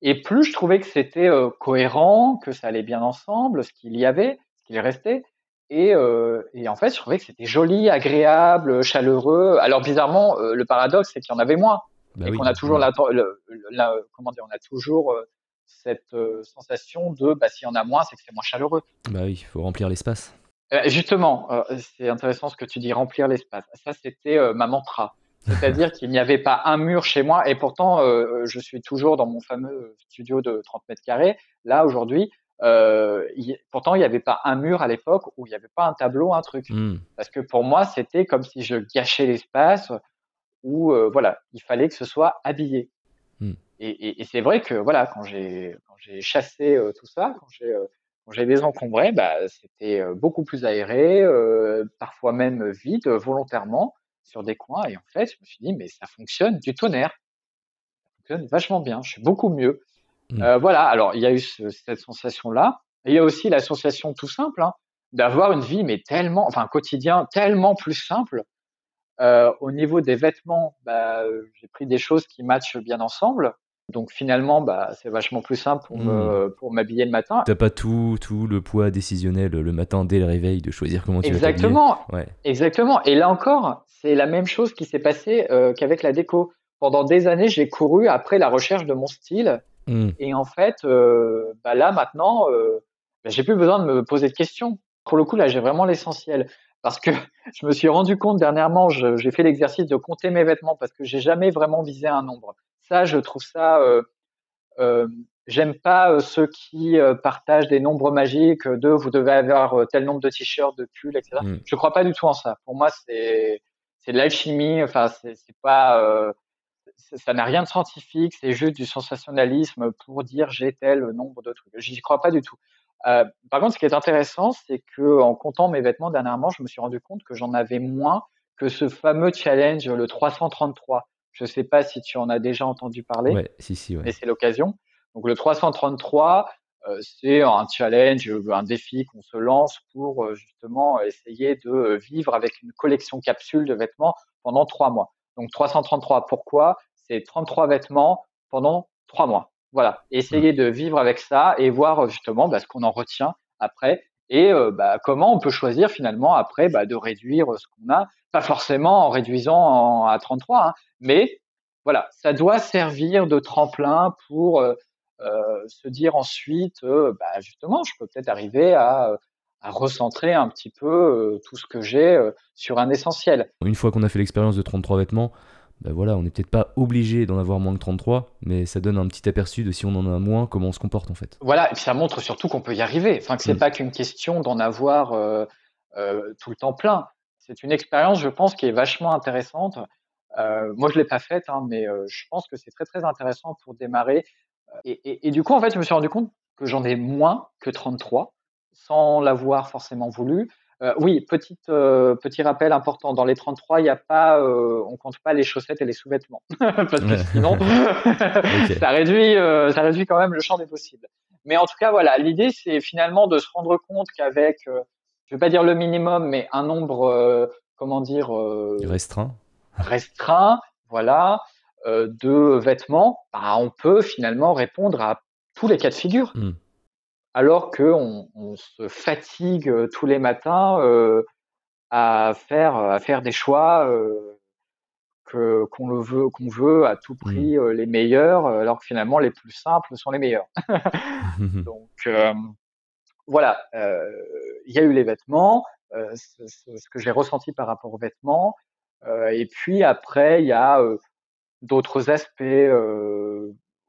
Speaker 2: et plus je trouvais que c'était euh, cohérent, que ça allait bien ensemble, ce qu'il y avait, ce qu'il restait. Et, euh, et, en fait, je trouvais que c'était joli, agréable, chaleureux. Alors bizarrement, euh, le paradoxe, c'est qu'il y en avait moins. Bah et qu'on a toujours la, la, comment dire, on a toujours cette sensation de, bah, s'il y en a moins, c'est que c'est moins chaleureux.
Speaker 1: Bah oui, il faut remplir l'espace.
Speaker 2: justement, c'est intéressant ce que tu dis, remplir l'espace. Ça, c'était ma mantra. C'est-à-dire qu'il n'y avait pas un mur chez moi et pourtant euh, je suis toujours dans mon fameux studio de 30 mètres carrés. Là aujourd'hui, euh, pourtant il n'y avait pas un mur à l'époque où il n'y avait pas un tableau, un truc.
Speaker 1: Hmm.
Speaker 2: Parce que pour moi c'était comme si je gâchais l'espace où euh, voilà il fallait que ce soit habillé.
Speaker 1: Hmm.
Speaker 2: Et, et, et c'est vrai que voilà quand j'ai chassé euh, tout ça, quand j'ai j'ai désencombré, bah, c'était beaucoup plus aéré, parfois même vide volontairement sur des coins. Et en fait, je me suis dit, mais ça fonctionne du tonnerre. Ça fonctionne vachement bien. Je suis beaucoup mieux. Mmh. Euh, voilà. Alors, il y a eu cette sensation-là. Et il y a aussi la sensation tout simple hein, d'avoir une vie, mais tellement, enfin, un quotidien tellement plus simple. Euh, au niveau des vêtements, bah, j'ai pris des choses qui matchent bien ensemble. Donc finalement, bah, c'est vachement plus simple pour, mmh. pour m'habiller le matin.
Speaker 1: T'as pas tout, tout le poids décisionnel le matin dès le réveil de choisir comment tu
Speaker 2: Exactement.
Speaker 1: vas ouais.
Speaker 2: Exactement. Et là encore, c'est la même chose qui s'est passé euh, qu'avec la déco. Pendant des années, j'ai couru après la recherche de mon style.
Speaker 1: Mmh.
Speaker 2: Et en fait, euh, bah là maintenant, euh, bah, j'ai plus besoin de me poser de questions. Pour le coup, là, j'ai vraiment l'essentiel. Parce que je me suis rendu compte dernièrement, j'ai fait l'exercice de compter mes vêtements parce que j'ai jamais vraiment visé un nombre ça, je trouve ça. Euh, euh, J'aime pas euh, ceux qui partagent des nombres magiques de vous devez avoir tel nombre de t-shirts, de pulls, etc. Mm. Je crois pas du tout en ça. Pour moi, c'est c'est de l'alchimie. Enfin, c'est pas ça n'a rien de scientifique, c'est juste du sensationnalisme pour dire j'ai tel nombre de trucs. J'y crois pas du tout. Euh, par contre, ce qui est intéressant, c'est que en comptant mes vêtements dernièrement, je me suis rendu compte que j'en avais moins que ce fameux challenge, le 333. Je ne sais pas si tu en as déjà entendu parler,
Speaker 1: ouais, si, si, ouais.
Speaker 2: mais c'est l'occasion. Donc le 333, euh, c'est un challenge, un défi qu'on se lance pour euh, justement essayer de vivre avec une collection capsule de vêtements pendant trois mois. Donc 333, pourquoi? C'est 33 vêtements pendant trois mois. Voilà, essayer de vivre avec ça et voir justement bah, ce qu'on en retient après et euh, bah, comment on peut choisir finalement après bah, de réduire ce qu'on a, pas forcément en réduisant à 33, hein, mais voilà, ça doit servir de tremplin pour euh, se dire ensuite, bah, justement, je peux peut-être arriver à recentrer un petit peu tout ce que j'ai sur un essentiel.
Speaker 1: Une fois qu'on a fait l'expérience de 33 vêtements, ben voilà, on n'est peut-être pas obligé d'en avoir moins que 33, mais ça donne un petit aperçu de si on en a moins, comment on se comporte en fait.
Speaker 2: Voilà, et puis ça montre surtout qu'on peut y arriver. Enfin, que c'est mm. pas qu'une question d'en avoir euh, euh, tout le temps plein. C'est une expérience, je pense, qui est vachement intéressante. Euh, moi, je l'ai pas faite, hein, mais je pense que c'est très très intéressant pour démarrer. Et, et, et, du coup, en fait, je me suis rendu compte que j'en ai moins que 33, sans l'avoir forcément voulu. Euh, oui, petite, euh, petit rappel important. Dans les 33, il y a pas, euh, on compte pas les chaussettes et les sous-vêtements, parce que sinon, ça réduit, ça réduit quand même le champ des possibles. Mais en tout cas, voilà, l'idée, c'est finalement de se rendre compte qu'avec, je vais pas dire le minimum, mais un nombre, comment dire,
Speaker 1: restreint,
Speaker 2: restreint, voilà, de vêtements, bah, on peut finalement répondre à tous les cas de figure. Hmm alors qu'on on se fatigue euh, tous les matins euh, à faire à faire des choix euh, que qu'on le veut qu'on veut à tout prix les meilleurs alors que finalement les plus simples sont les meilleurs. Donc voilà il y a eu les vêtements ce, ce, que j'ai ressenti par rapport aux vêtements et puis après il y a d'autres aspects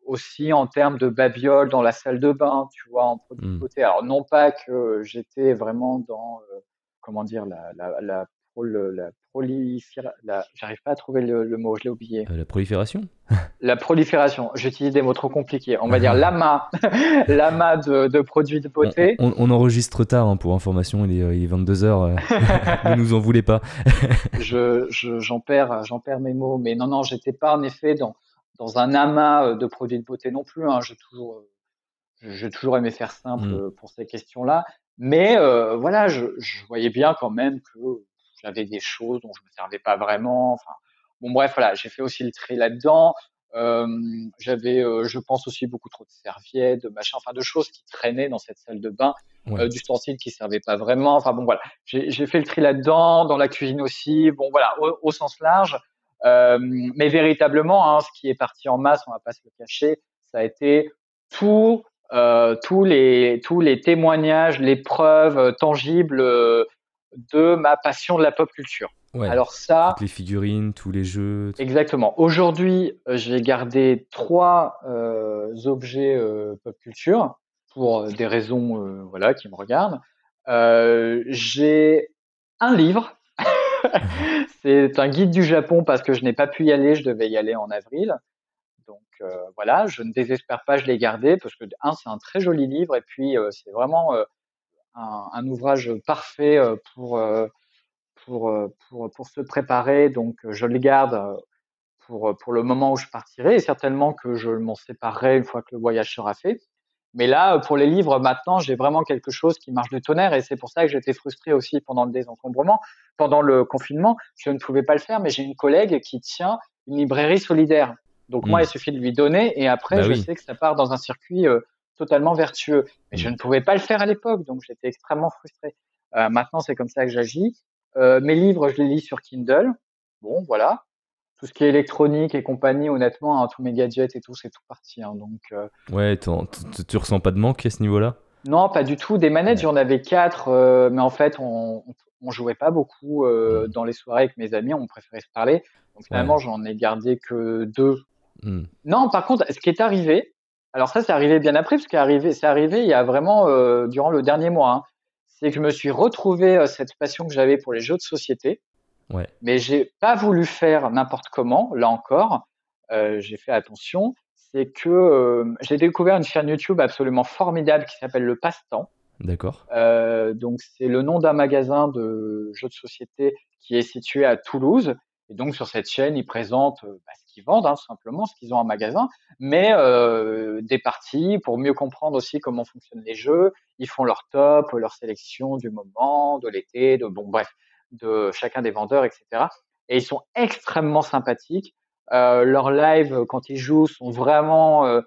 Speaker 2: aussi en termes de babiole dans la salle de bain, tu vois, en produit de mmh. beauté. Alors non pas que j'étais vraiment dans, euh, comment dire, la, la, la, la prolifération, j'arrive pas à trouver le, mot, je l'ai oublié.
Speaker 1: Euh, la prolifération?
Speaker 2: La prolifération, j'utilise des mots trop compliqués. On va dire l'amas, l'amas de, de, produits de beauté.
Speaker 1: On, enregistre tard hein, pour information, il est, il est 22h, euh, ne nous en voulez pas.
Speaker 2: je, j'en perds, j'en perds mes mots, mais non, non, j'étais pas en effet dans dans un amas euh, de produits de beauté non plus. Hein. J'ai toujours, euh, j'ai toujours aimé faire simple mmh. euh, pour ces questions-là. Mais voilà, je, je, voyais bien quand même que j'avais des choses dont je me servais pas vraiment. Enfin, bon bref, voilà, j'ai fait aussi le tri là-dedans. Euh, j'avais, je pense aussi beaucoup trop de serviettes, de machin, enfin de choses qui traînaient dans cette salle de bain, ouais. d'ustensiles qui servaient pas vraiment. Enfin bon voilà, j'ai fait le tri là-dedans, dans la cuisine aussi. Bon voilà, au sens large. Euh, mais véritablement, hein, ce qui est parti en masse, on va pas se le cacher, ça a été tout, euh, tous les tous les témoignages, les preuves euh, tangibles de ma passion de la pop culture.
Speaker 1: Ouais, Alors ça, toutes les figurines, tous les jeux.
Speaker 2: Exactement. Aujourd'hui, j'ai gardé trois euh, objets euh, pop culture pour des raisons voilà qui me regardent. j'ai un livre c'est un guide du Japon parce que je n'ai pas pu y aller, je devais y aller en avril. Donc euh, voilà, je ne désespère pas, je l'ai gardé parce que un, c'est un très joli livre et puis euh, c'est vraiment euh, un, ouvrage parfait pour, pour, pour, pour se préparer. Donc je le garde pour, pour le moment où je partirai et certainement que je m'en séparerai une fois que le voyage sera fait. Mais là, pour les livres, maintenant, j'ai vraiment quelque chose qui marche de tonnerre et c'est pour ça que j'étais frustré aussi pendant le désencombrement, pendant le confinement. Je ne pouvais pas le faire, mais j'ai une collègue qui tient une librairie solidaire. Donc moi, hmm. il suffit de lui donner et après, bah je sais que ça part dans un circuit euh, totalement vertueux. Mais je hmm. ne pouvais pas le faire à l'époque, donc j'étais extrêmement frustré. Euh, maintenant, c'est comme ça que j'agis. Euh, mes livres, je les lis sur Kindle. Bon, voilà tout ce qui est électronique et compagnie, honnêtement, hein, tous mes gadgets et tout, c'est tout parti. Hein, donc, euh...
Speaker 1: Ouais, tu ressens pas de manque à ce niveau-là?
Speaker 2: Non, pas du tout. Des manettes, j'en avais quatre, euh, mais en fait, on, on, jouait pas beaucoup euh, dans les soirées avec mes amis, on préférait se parler. Donc finalement, j'en ai gardé que deux. Mmh. Non, par contre, ce qui est arrivé, alors ça, c'est arrivé bien après, parce que c'est arrivé, il y a vraiment durant le dernier mois. Hein, c'est que je me suis retrouvé cette passion que j'avais pour les jeux de société.
Speaker 1: Ouais.
Speaker 2: Mais j'ai pas voulu faire n'importe comment. Là encore, euh, j'ai fait attention. C'est que euh, j'ai découvert une chaîne YouTube absolument formidable qui s'appelle Le Passe-Temps.
Speaker 1: D'accord.
Speaker 2: Euh, donc c'est le nom d'un magasin de jeux de société qui est situé à Toulouse. Et donc sur cette chaîne, ils présentent bah, ce qu'ils vendent, hein, simplement ce qu'ils ont en magasin, mais euh, des parties pour mieux comprendre aussi comment fonctionnent les jeux. Ils font leur top, leur sélection du moment, de l'été, de bon bref de chacun des vendeurs, etc. Et ils sont extrêmement sympathiques. Euh, leurs lives quand ils jouent sont vraiment, euh,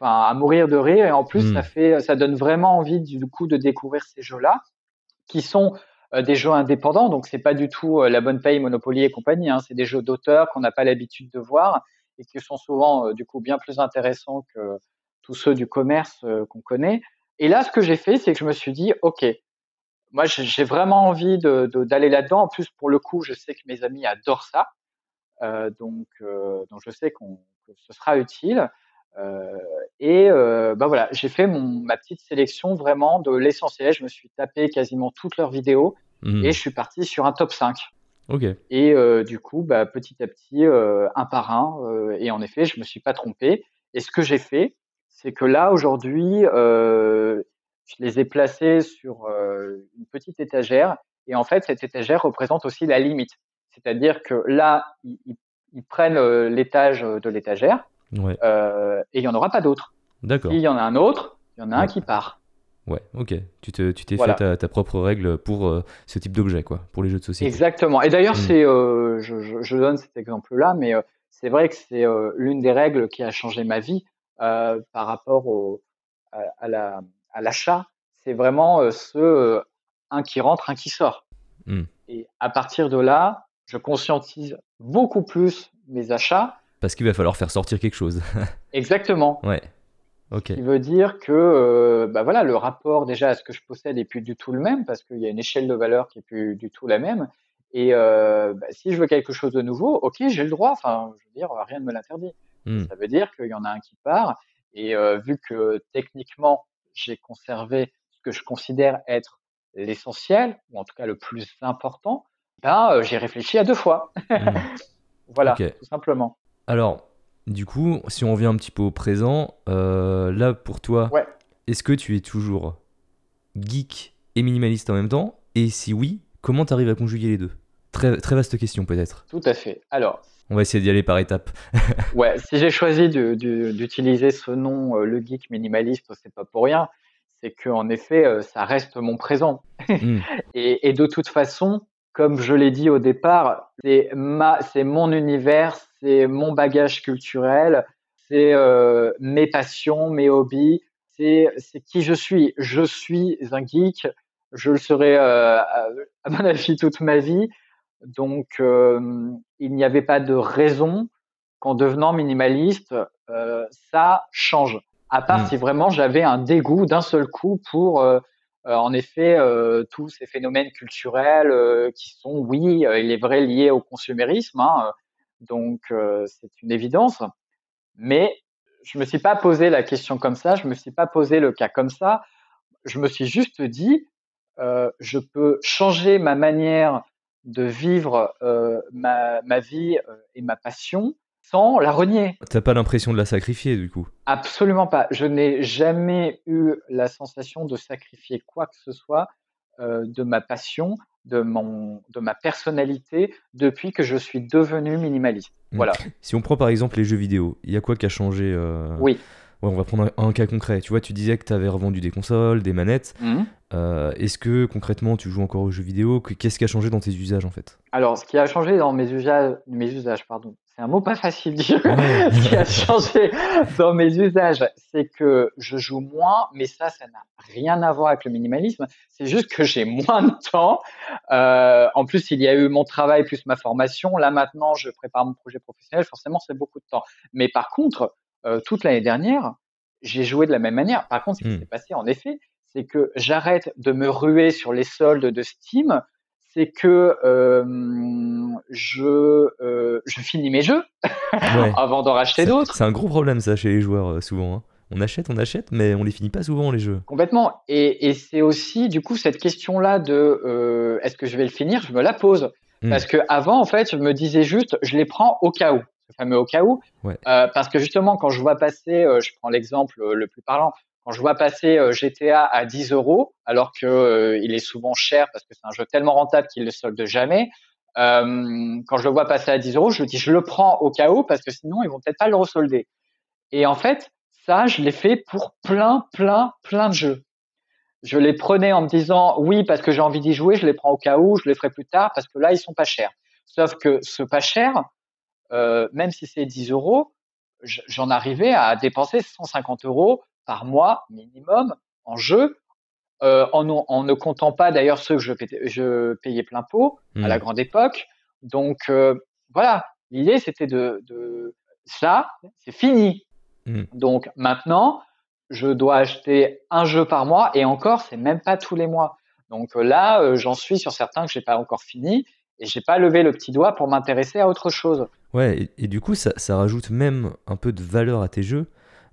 Speaker 2: à mourir de rire. Et en plus, ça hmm. fait, ça donne vraiment envie du coup de découvrir ces jeux-là, qui sont euh, des jeux indépendants. Donc c'est pas du tout la bonne paye, Monopoly et compagnie. Hein. C'est des jeux d'auteurs qu'on n'a pas l'habitude de voir et qui sont souvent du coup bien plus intéressants que tous ceux du commerce qu'on connaît. Et là, ce que j'ai fait, c'est que je me suis dit, OK, moi, j'ai vraiment envie d'aller là-dedans. En plus, pour le coup, je sais que mes amis adorent ça. donc, donc, je sais qu'on que ce sera utile. et bah voilà, j'ai fait mon, ma petite sélection vraiment de l'essentiel. Je me suis tapé quasiment toutes leurs vidéos mmh. et je suis parti sur un top 5. Et euh, du coup, bah, petit à petit, euh, un par un, euh, et en effet, je me suis pas trompé. Et ce que j'ai fait, c'est que là aujourd'hui, je les ai placés sur une petite étagère, et en fait, cette étagère représente aussi la limite. C'est-à-dire que là, ils, ils prennent l'étage de l'étagère, ouais. et il y en aura pas d'autres.
Speaker 1: D'accord.
Speaker 2: S'il y en a un autre, il y en a un qui part.
Speaker 1: Ouais, ok. Tu t'es tu fait ta, propre règle pour euh, ce type d'objet, quoi, pour les jeux de société.
Speaker 2: Exactement. Et d'ailleurs, mm. c'est, euh, je, je, donne cet exemple-là, mais euh, c'est vrai que c'est l'une des règles qui a changé ma vie par rapport au, à, la, à l'achat. C'est vraiment ce un qui rentre, un qui sort. Mm. Et à partir de là, je conscientise beaucoup plus mes achats.
Speaker 1: Parce qu'il va falloir faire sortir quelque chose.
Speaker 2: Exactement.
Speaker 1: Ouais.
Speaker 2: Ce qui veut dire que euh, bah voilà, le rapport déjà à ce que je possède est plus du tout le même parce qu'il y a une échelle de valeur qui est plus du tout la même. Et euh, bah, si je veux quelque chose de nouveau, ok, j'ai le droit. Enfin, je veux dire, rien ne me l'interdit. Hmm. Ça veut dire qu'il y en a un qui part. Et euh, vu que techniquement, j'ai conservé ce que je considère être l'essentiel, ou en tout cas le plus important, ben, j'ai réfléchi à deux fois. Hmm. voilà, tout simplement.
Speaker 1: Alors, du coup, si on revient un petit peu au présent, euh, là pour toi, est-ce que tu es toujours geek et minimaliste en même temps? Et si oui, comment tu arrives à conjuguer les deux? Très, très vaste question peut-être.
Speaker 2: Tout à fait. Alors,
Speaker 1: on va essayer d'y aller par étapes.
Speaker 2: ouais, si j'ai choisi d'utiliser ce nom, euh, le geek minimaliste, c'est pas pour rien. C'est que en effet, euh, ça reste mon présent. Hmm. et, de toute façon, comme je l'ai dit au départ, c'est ma, c'est mon univers, c'est mon bagage culturel, c'est euh, mes passions, mes hobbies, c'est, qui je suis. Je suis un geek, je le serai euh, à, mon avis toute ma vie. Donc, euh, il n'y avait pas de raison qu'en devenant minimaliste, euh, ça change. À part mmh. si vraiment j'avais un dégoût d'un seul coup pour, euh, en effet, tous ces phénomènes culturels qui sont, oui, il est vrai, liés au consumérisme. Hein, donc euh, c'est une évidence. Mais je me suis pas posé la question comme ça, je me suis pas posé le cas comme ça. Je me suis juste dit, euh, je peux changer ma manière de vivre euh, ma, ma, vie euh, et ma passion sans la renier.
Speaker 1: T'as pas l'impression de la sacrifier du coup?
Speaker 2: Absolument pas. Je n'ai jamais eu la sensation de sacrifier quoi que ce soit euh, de ma passion de, mon, de ma personnalité depuis que je suis devenu minimaliste. Hmm. Voilà.
Speaker 1: Si on prend par exemple les jeux vidéo, il y a quoi qui a changé euh,
Speaker 2: Oui.
Speaker 1: On va prendre un, cas concret. Tu vois, tu disais que tu avais revendu des consoles, des manettes. Hmm. Euh, est-ce que concrètement tu joues encore aux jeux vidéo? Qu'est-ce qui a changé dans tes usages en fait?
Speaker 2: Alors, ce qui a changé dans mes usages, mes usages pardon, c'est un mot pas facile de dire. ce qui a changé dans mes usages, c'est que je joue moins, mais ça, ça n'a rien à voir avec le minimalisme. C'est juste que j'ai moins de temps. Euh, en plus, il y a eu mon travail plus ma formation. Là maintenant, je prépare mon projet professionnel. Forcément, c'est beaucoup de temps. Mais par contre, euh, toute l'année dernière, j'ai joué de la même manière. Par contre, ce qui hmm. s'est passé, en effet, c'est que j'arrête de me ruer sur les soldes de Steam, c'est que euh, je, euh, je finis mes jeux avant d'en racheter d'autres.
Speaker 1: C'est un gros problème ça chez les joueurs souvent. Hein. On achète, on achète, mais on les finit pas souvent les jeux.
Speaker 2: Complètement. Et, et c'est aussi du coup cette question-là de est-ce que je vais le finir, je me la pose. Hmm. Parce que avant en fait, je me disais juste, je les prends au cas où, fameux au cas où. parce que justement, quand je vois passer, je prends l'exemple le plus parlant, quand je vois passer euh, GTA à 10 euros, alors que euh, il est souvent cher parce que c'est un jeu tellement rentable qu'il ne solde jamais, euh, quand je le vois passer à 10 euros, je me dis je le prends au cas où parce que sinon ils vont peut-être pas le resolder. Et en fait, ça, je l'ai fait pour plein, plein, plein de jeux. Je les prenais en me disant oui parce que j'ai envie d'y jouer, je les prends au cas où, je les ferai plus tard parce que là ils sont pas chers. Sauf que ce pas cher, euh, même si c'est 10 euros, j'en arrivais à dépenser 150 euros par mois minimum en jeu, euh, en, en, ne comptant pas d'ailleurs ceux que je, je payais plein pot à la mmh. grande époque. Donc euh, voilà, l'idée c'était de, de, ça, c'est fini. Mmh. Donc maintenant, je dois acheter un jeu par mois et encore, c'est même pas tous les mois. Donc là, j'en suis sur certains que j'ai pas encore fini et j'ai pas levé le petit doigt pour m'intéresser à autre chose.
Speaker 1: Ouais, et, du coup, ça, ça, rajoute même un peu de valeur à tes jeux.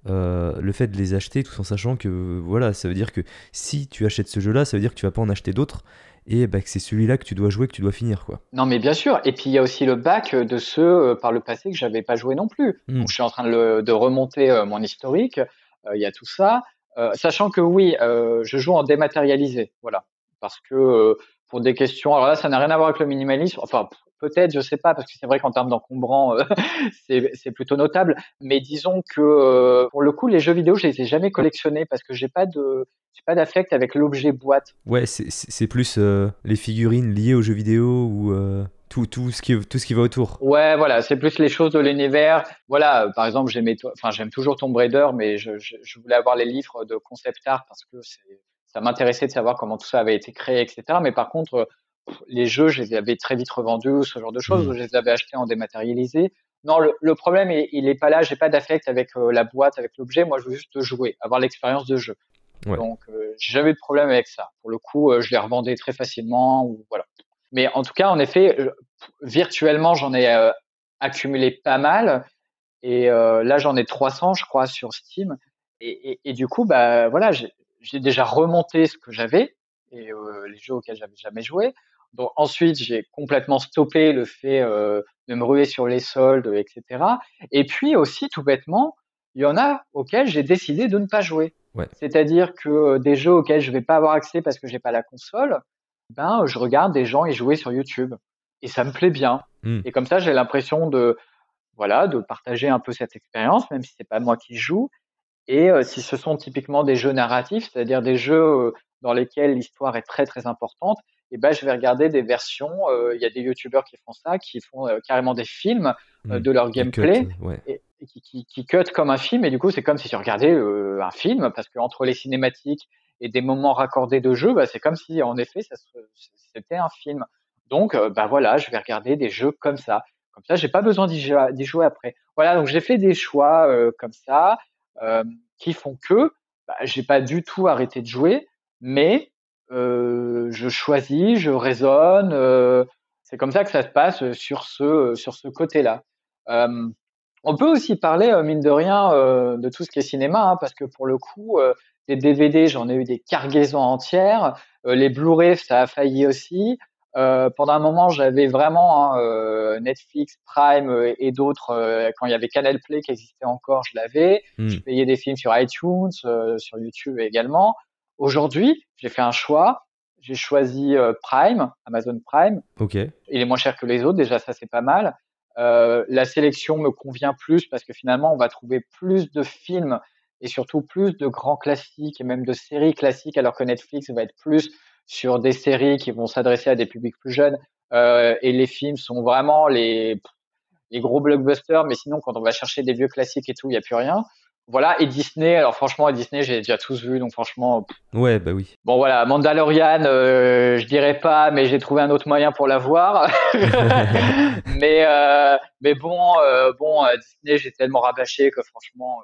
Speaker 1: Euh, le fait de les acheter tout en sachant que voilà, ça veut dire que si tu achètes ce jeu-là, ça veut dire que tu vas pas en acheter d'autres et bah, que c'est celui-là que tu dois jouer, que tu dois finir. quoi.
Speaker 2: Non, mais bien sûr. Et puis il y a aussi le bac de ceux euh, par le passé que j'avais pas joué non plus. Hmm. Donc je suis en train de, de remonter euh, mon historique. Il y a tout ça. sachant que oui, je joue en dématérialisé. Voilà. Parce que pour des questions. Alors là, ça n'a rien à voir avec le minimalisme. Enfin, peut-être, je sais pas, parce que c'est vrai qu'en termes d'encombrant, euh, c'est plutôt notable. Mais disons que euh, pour le coup, les jeux vidéo, je les ai jamais collectionnés parce que j'ai pas de, pas d'affect avec l'objet boîte.
Speaker 1: Ouais, c'est plus euh, les figurines liées aux jeux vidéo ou tout, tout, ce qui, tout ce qui va autour.
Speaker 2: Ouais, voilà, c'est plus les choses de l'univers. Voilà, par exemple, j'aime enfin, j'aime toujours Tomb Raider, mais je, je, je, voulais avoir les livres de concept art parce que c'est ça m'intéressait de savoir comment tout ça avait été créé, etc. Mais par contre, les jeux, je les avais très vite revendus, ce genre de choses. Mmh. Je les avais achetés en dématérialisé. Non, le, problème, il, est pas là. J'ai pas d'affect avec euh, la boîte, avec l'objet. Moi, je veux juste jouer, avoir l'expérience de jeu. Donc, euh, j'ai jamais eu de problème avec ça. Pour le coup, euh, je les revendais très facilement. Ou voilà. Mais en tout cas, en effet, virtuellement, j'en ai accumulé pas mal. Et là, j'en ai 300, je crois, sur Steam. Et, et, et du coup, bah voilà, j'ai déjà remonté ce que j'avais et euh, les jeux auxquels j'avais jamais joué. Donc ensuite, j'ai complètement stoppé le fait euh, de me ruer sur les soldes, etc. Et puis aussi, tout bêtement, il y en a auxquels j'ai décidé de ne pas jouer.
Speaker 1: Ouais.
Speaker 2: C'est-à-dire que euh, des jeux auxquels je vais pas avoir accès parce que j'ai pas la console, ben je regarde des gens y jouer sur YouTube et ça me plaît bien. Hmm. Et comme ça, j'ai l'impression de voilà de partager un peu cette expérience, même si c'est pas moi qui joue. Et euh, si ce sont typiquement des jeux narratifs, c'est-à-dire des jeux euh, dans lesquels l'histoire est très très importante, et eh ben je vais regarder des versions. Euh, il y a des youtubeurs qui font ça, qui font carrément des films mmh. de leur gameplay et, qui, qui, qui cut comme un film. Et du coup, c'est comme si tu regardais un film, parce que entre les cinématiques et des moments raccordés de jeu, bah, c'est comme si en effet c'était un film. Donc, bah voilà, je vais regarder des jeux comme ça. Comme ça, j'ai pas besoin d'y jouer après. Voilà, donc j'ai fait des choix comme ça. Qui font que bah, j'ai pas du tout arrêté de jouer, mais je choisis, je raisonne. C'est comme ça que ça se passe sur ce sur ce côté-là. on peut aussi parler, mine de rien, de tout ce qui est cinéma, hein, parce que pour le coup, des DVD, j'en ai eu des cargaisons entières. les Blu-ray, ça a failli aussi. Euh, pendant un moment, j'avais vraiment hein, euh, Netflix, Prime euh, et d'autres. quand il y avait Canal Play qui existait encore, je l'avais. Hmm. Je payais des films sur iTunes, sur YouTube également. Aujourd'hui, j'ai fait un choix. J'ai choisi Prime, Amazon Prime.
Speaker 1: Ok.
Speaker 2: Il est moins cher que les autres. Déjà, ça c'est pas mal. la sélection me convient plus parce que finalement, on va trouver plus de films et surtout plus de grands classiques et même de séries classiques, alors que Netflix va être plus sur des séries qui vont s'adresser à des publics plus jeunes. Euh, et les films sont vraiment les, les gros blockbusters, mais sinon, quand on va chercher des vieux classiques et tout, il n'y a plus rien. Voilà, et Disney, alors franchement, Disney, j'ai déjà tous vu, donc franchement.
Speaker 1: Ouais, bah oui.
Speaker 2: Bon, voilà, Mandalorian, euh, je dirais pas, mais j'ai trouvé un autre moyen pour la voir. mais, euh, mais bon, euh, bon, Disney, j'ai tellement rabâché que franchement,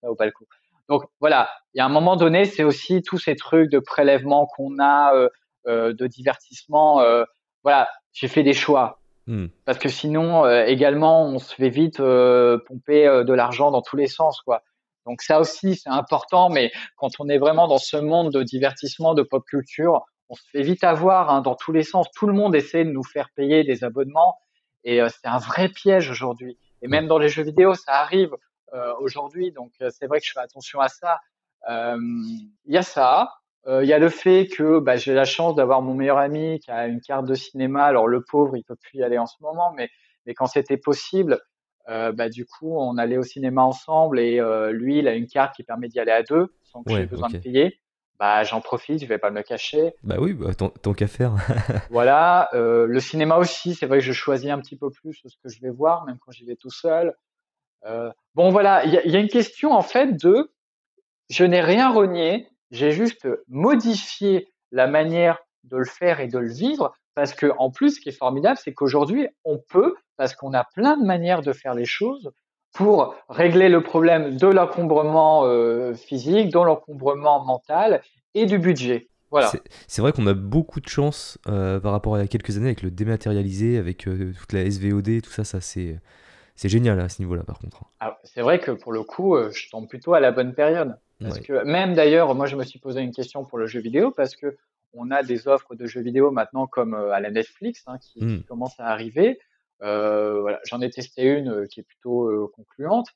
Speaker 2: ça vaut pas le coup. Donc voilà, il y a un moment donné, c'est aussi tous ces trucs de prélèvement qu'on a, euh, euh, de divertissement. Euh, voilà, j'ai fait des choix. Hmm. Parce que sinon, également, on se fait vite pomper de l'argent dans tous les sens, quoi. Donc ça aussi, c'est important, mais quand on est vraiment dans ce monde de divertissement, de pop culture, on se fait vite avoir hein, dans tous les sens. Tout le monde essaie de nous faire payer des abonnements, et c'est un vrai piège aujourd'hui. Et même dans les jeux vidéo, ça arrive. Euh, aujourd'hui. Donc euh, c'est vrai que je fais attention à ça. Euh, il y a ça. Il y a le fait que bah, j'ai la chance d'avoir mon meilleur ami qui a une carte de cinéma. Alors le pauvre, il peut plus y aller en ce moment, mais, mais quand c'était possible, euh, bah, du coup, on allait au cinéma ensemble et euh, lui, il a une carte qui permet d'y aller à deux sans que j'ai besoin de payer. Bah, j'en profite, je vais pas me le cacher.
Speaker 1: Bah oui, bah, tant, qu'à faire.
Speaker 2: voilà, euh, le cinéma aussi, c'est vrai que je choisis un petit peu plus ce que je vais voir, même quand j'y vais tout seul. Euh, bon voilà, il y, a une question en fait de je n'ai rien renié, j'ai juste modifié la manière de le faire et de le vivre parce que en plus ce qui est formidable c'est qu'aujourd'hui on peut parce qu'on a plein de manières de faire les choses pour régler le problème de l'encombrement euh, physique, de l'encombrement mental et du budget. Voilà.
Speaker 1: C'est vrai qu'on a beaucoup de chance euh, par rapport à quelques années avec le dématérialisé, avec toute la SVOD, tout ça, ça c'est c'est génial à ce niveau-là par contre.
Speaker 2: C'est vrai que pour le coup, je tombe plutôt à la bonne période. Parce que même d'ailleurs, moi je me suis posé une question pour le jeu vidéo parce que on a des offres de jeux vidéo maintenant comme à la Netflix hein, qui, qui, hmm. commencent à arriver. Euh, voilà, j'en ai testé une euh, qui est plutôt euh, concluante.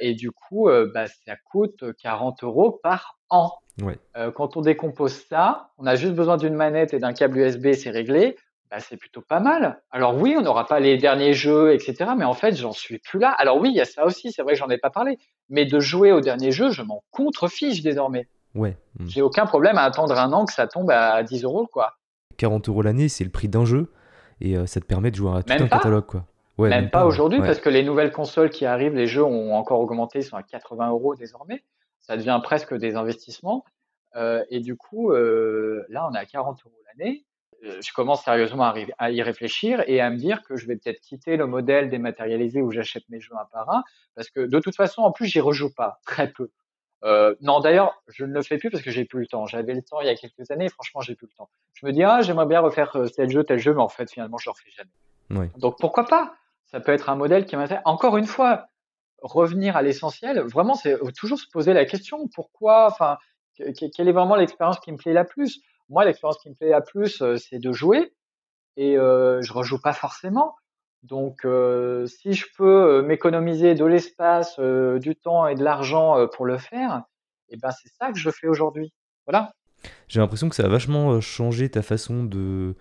Speaker 2: et du coup, bah, ça coûte 40 euros par an. Ouais. quand on décompose ça, on a juste besoin d'une manette et d'un câble USB, c'est réglé. Bah, c'est plutôt pas mal. Alors oui, on n'aura pas les derniers jeux, etc. Mais en fait, j'en suis plus là. Alors oui, il y a ça aussi. C'est vrai que j'en ai pas parlé. Mais de jouer aux derniers jeux, je m'en contrefiche désormais.
Speaker 1: Ouais.
Speaker 2: Hmm. J'ai aucun problème à attendre un an que ça tombe à 10 euros, quoi.
Speaker 1: 40 euros l'année, c'est le prix d'un jeu et euh, ça te permet de jouer à tout un catalogue quoi.
Speaker 2: Ouais, même, pas, aujourd'hui parce que les nouvelles consoles qui arrivent, les jeux ont encore augmenté, ils sont à 80 euros désormais. Ça devient presque des investissements. Euh, et du coup, euh, là, on est à 40 euros l'année. Je commence sérieusement à, y réfléchir et à me dire que je vais peut-être quitter le modèle dématérialisé où j'achète mes jeux un par un, parce que de toute façon, en plus, j'y rejoue pas, très peu. Euh, non, d'ailleurs, je ne le fais plus parce que j'ai plus le temps. J'avais le temps il y a quelques années et franchement, j'ai plus le temps. Je me dis, ah, j'aimerais bien refaire euh, tel jeu, tel jeu, mais en fait, finalement, je le refais jamais. Donc, pourquoi pas? Ça peut être un modèle qui m'intéresse. Encore une fois, revenir à l'essentiel, vraiment, c'est toujours se poser la question, pourquoi, enfin, quelle est vraiment l'expérience qui me plaît la plus? Moi, l'expérience qui me plaît la plus, euh, c'est de jouer et euh, je rejoue pas forcément. Donc, euh, si je peux m'économiser de l'espace, euh, du temps et de l'argent pour le faire, et eh ben c'est ça que je fais aujourd'hui. Voilà.
Speaker 1: J'ai l'impression que ça a vachement changé ta façon de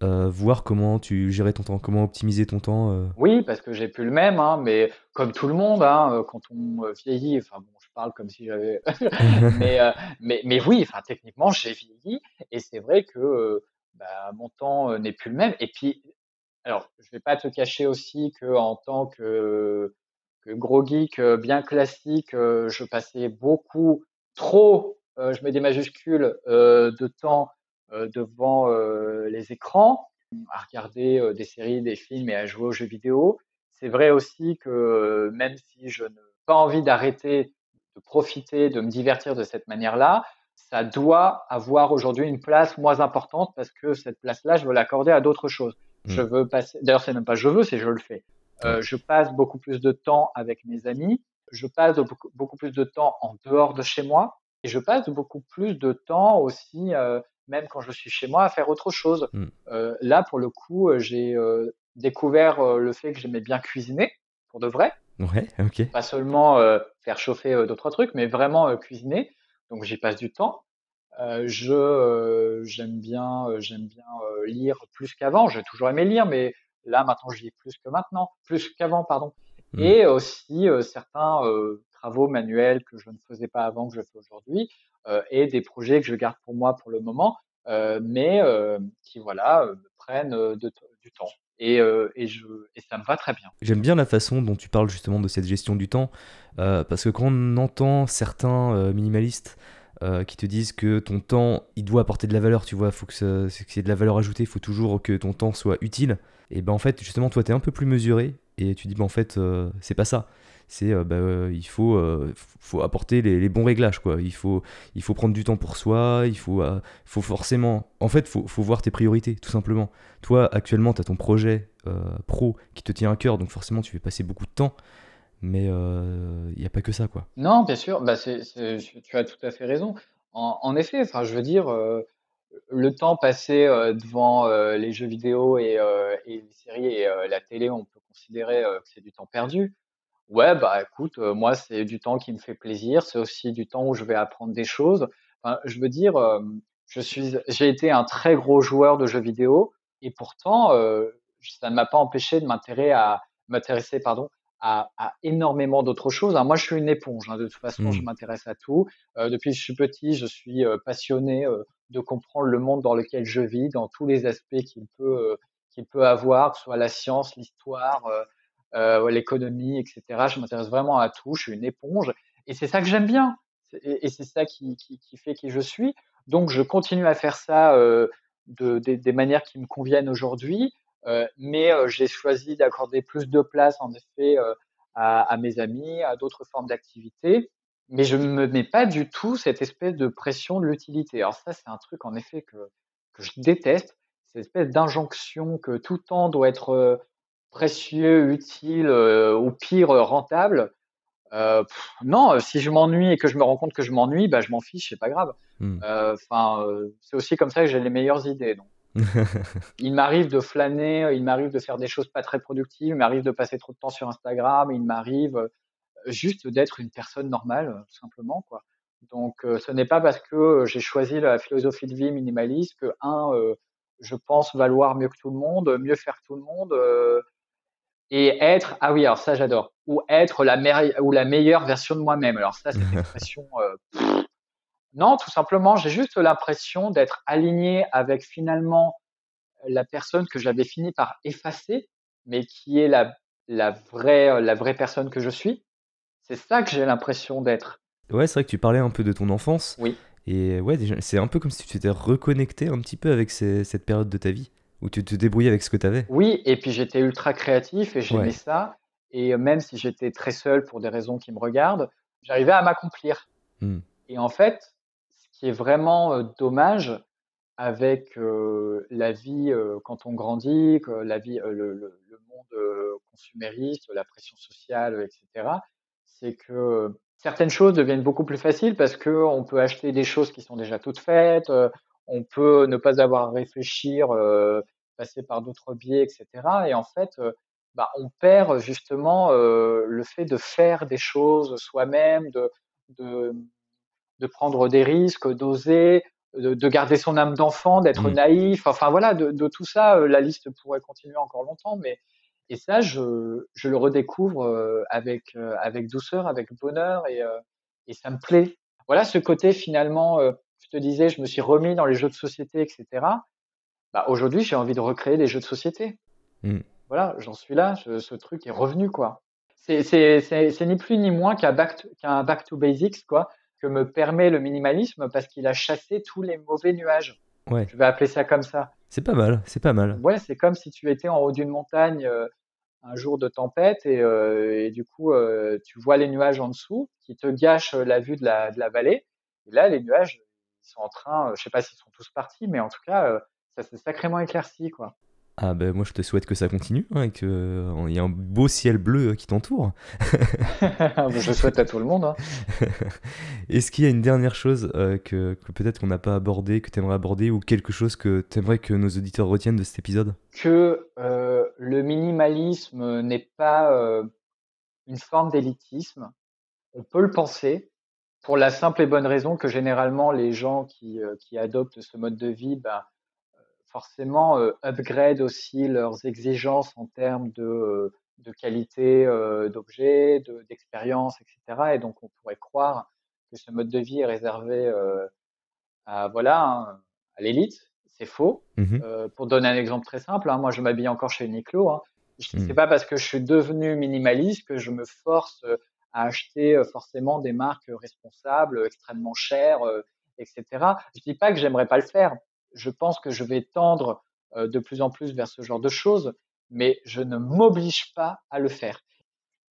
Speaker 1: voir comment tu gérais ton temps, comment optimiser ton temps.
Speaker 2: Oui, parce que j'ai plus le même, hein, mais comme tout le monde, hein, quand on vieillit, enfin bon, parle comme si j'avais, mais, mais, mais oui, enfin techniquement j'ai vieilli et c'est vrai que bah, mon temps n'est plus le même. Et puis alors, je vais pas te cacher aussi que en tant que, gros geek euh, bien classique, euh, je passais beaucoup, trop, euh, je mets des majuscules, de temps devant les écrans, à regarder des séries, des films et à jouer aux jeux vidéo. C'est vrai aussi que même si je n'ai pas envie d'arrêter de profiter, de me divertir de cette manière-là, ça doit avoir aujourd'hui une place moins importante parce que cette place-là, je veux l'accorder à d'autres choses. Je mm. veux passer. D'ailleurs, c'est même pas je veux, c'est je le fais. Euh, je passe beaucoup plus de temps avec mes amis. Je passe beaucoup, plus de temps en dehors de chez moi. Et je passe beaucoup plus de temps aussi, euh, même quand je suis chez moi, à faire autre chose. Mm. Euh, là, pour le coup, j'ai découvert le fait que j'aimais bien cuisiner, pour de vrai.
Speaker 1: Ouais, ok.
Speaker 2: Pas seulement faire chauffer d'autres trucs, mais vraiment cuisiner. Donc j'y passe du temps. Je j'aime bien j'aime bien lire plus qu'avant. J'ai toujours aimé lire, mais là maintenant je lis plus que maintenant, plus qu'avant pardon. Mmh. Et aussi certains travaux manuels que je ne faisais pas avant que je fais aujourd'hui et des projets que je garde pour moi pour le moment, mais qui voilà me prennent de, du temps. Et, et, je, et, ça me va très bien.
Speaker 1: J'aime bien la façon dont tu parles justement de cette gestion du temps, parce que quand on entend certains minimalistes euh, qui te disent que ton temps, il doit apporter de la valeur, tu vois, faut que c'est de la valeur ajoutée, il faut toujours que ton temps soit utile. Et ben en fait, justement, toi, tu es un peu plus mesuré et tu dis, ben en fait, euh, c'est pas ça. C'est, euh, ben, il faut, faut apporter les, bons réglages, quoi. Il faut, il faut prendre du temps pour soi, il faut, faut forcément. En fait, faut, faut voir tes priorités, tout simplement. Toi, actuellement, tu as ton projet pro qui te tient à cœur, donc forcément, tu fais passer beaucoup de temps mais il euh, n'y a pas que ça, quoi.
Speaker 2: Non, bien sûr, bah c'est, tu as tout à fait raison. En, en effet, enfin, je veux dire, euh, le temps passé euh, devant les jeux vidéo et, et les séries et la télé, on peut considérer que c'est du temps perdu. Ouais, bah écoute, moi, c'est du temps qui me fait plaisir. C'est aussi du temps où je vais apprendre des choses. Enfin, je veux dire, je suis, j'ai été un très gros joueur de jeux vidéo et pourtant, ça ne m'a pas empêché de m'intéresser à m'intéresser, pardon, à, énormément d'autres choses. moi, je suis une éponge. Hein, de toute façon, je mmh. m'intéresse à tout. Euh, depuis que je suis petit, je suis euh, passionné euh, de comprendre le monde dans lequel je vis, dans tous les aspects qu'il peut qu'il peut avoir, que ce soit la science, l'histoire, l'économie, etc. Je m'intéresse vraiment à tout. Je suis une éponge, et c'est ça que j'aime bien. Et, c'est ça qui, qui, qui, fait qui je suis. Donc, je continue à faire ça de, des manières qui me conviennent aujourd'hui. Euh, mais euh, j'ai choisi d'accorder plus de place en effet euh, à, mes amis, à d'autres formes d'activités, mais je ne me mets pas du tout cette espèce de pression de l'utilité. Alors ça, c'est un truc en effet que, que je déteste, cette espèce d'injonction que tout temps doit être euh, précieux, utile, au pire rentable. Euh, non, si je m'ennuie et que je me rends compte que je m'ennuie, bah, je m'en fiche, c'est pas grave. Hmm. Enfin, c'est aussi comme ça que j'ai les meilleures idées. Donc. il m'arrive de flâner, il m'arrive de faire des choses pas très productives, il m'arrive de passer trop de temps sur Instagram, il m'arrive euh, juste d'être une personne normale, euh, tout simplement, quoi. Donc, euh, ce n'est pas parce que j'ai choisi la philosophie de vie minimaliste que un, je pense valoir mieux que tout le monde, mieux faire tout le monde, et être, ah oui, alors ça j'adore, ou être la, ou la meilleure version de moi-même. Alors ça, cette expression, non, tout simplement, j'ai juste l'impression d'être aligné avec finalement la personne que j'avais fini par effacer, mais qui est la, la, vraie, la vraie personne que je suis. C'est ça que j'ai l'impression d'être.
Speaker 1: Ouais, c'est vrai que tu parlais un peu de ton enfance.
Speaker 2: Oui.
Speaker 1: Et ouais, c'est un peu comme si tu t'étais reconnecté un petit peu avec cette période de ta vie, où tu te débrouillais avec ce que tu avais.
Speaker 2: Oui, et puis j'étais ultra créatif et j'aimais ça. Et même si j'étais très seul pour des raisons qui me regardent, j'arrivais à m'accomplir. Mmh. Et en fait, qui est vraiment dommage avec la vie quand on grandit, que la vie, le, le, le, monde consumériste, la pression sociale, etc. C'est que certaines choses deviennent beaucoup plus faciles parce que on peut acheter des choses qui sont déjà toutes faites, on peut ne pas avoir à réfléchir, passer par d'autres biais, etc. Et en fait, bah, on perd justement le fait de faire des choses soi-même, de, de de prendre des risques, d'oser, de, garder son âme d'enfant, d'être mmh. naïf. Enfin voilà, de, tout ça, la liste pourrait continuer encore longtemps, mais et ça, je, je le redécouvre euh, avec euh, avec douceur, avec bonheur et et ça me plaît. Voilà, ce côté finalement, je te disais, je me suis remis dans les jeux de société, etc. Bah, aujourd'hui, j'ai envie de recréer des jeux de société. Mmh. Voilà, j'en suis là, ce truc est revenu quoi. C'est ni plus ni moins qu'un back, to basics quoi que me permet le minimalisme parce qu'il a chassé tous les mauvais nuages.
Speaker 1: Ouais.
Speaker 2: Je vais appeler ça comme ça.
Speaker 1: C'est pas mal, c'est pas mal.
Speaker 2: Ouais, c'est comme si tu étais en haut d'une montagne euh, un jour de tempête et, euh, du coup euh, tu vois les nuages en dessous qui te gâchent la vue de la, de la vallée. Et là, les nuages, ils sont en train, je sais pas s'ils sont tous partis, mais en tout cas, ça s'est sacrément éclairci, quoi.
Speaker 1: Ah ben moi je te souhaite que ça continue hein, et qu'il euh, y ait un beau ciel bleu euh, qui t'entoure.
Speaker 2: je souhaite à tout le monde. Hein.
Speaker 1: Est-ce qu'il y a une dernière chose euh, que, peut-être qu'on n'a pas abordé, que tu aimerais aborder ou quelque chose que tu aimerais que nos auditeurs retiennent de cet épisode?
Speaker 2: Que le minimalisme n'est pas une forme d'élitisme. On peut le penser pour la simple et bonne raison que généralement les gens qui, qui adoptent ce mode de vie, bah, forcément euh, upgrade aussi leurs exigences en termes de, euh, de qualité euh, d'objet, d'expérience, etc. Et donc on pourrait croire que ce mode de vie est réservé à voilà hein, à l'élite. C'est faux. Mmh pour donner un exemple très simple, hein, moi je m'habille encore chez Uniqlo. Hein. C'est mmh. pas parce que je suis devenu minimaliste que je me force à acheter forcément des marques responsables, extrêmement chères, etc. Je dis pas que j'aimerais pas le faire je pense que je vais tendre euh, de plus en plus vers ce genre de choses, mais je ne m'oblige pas à le faire.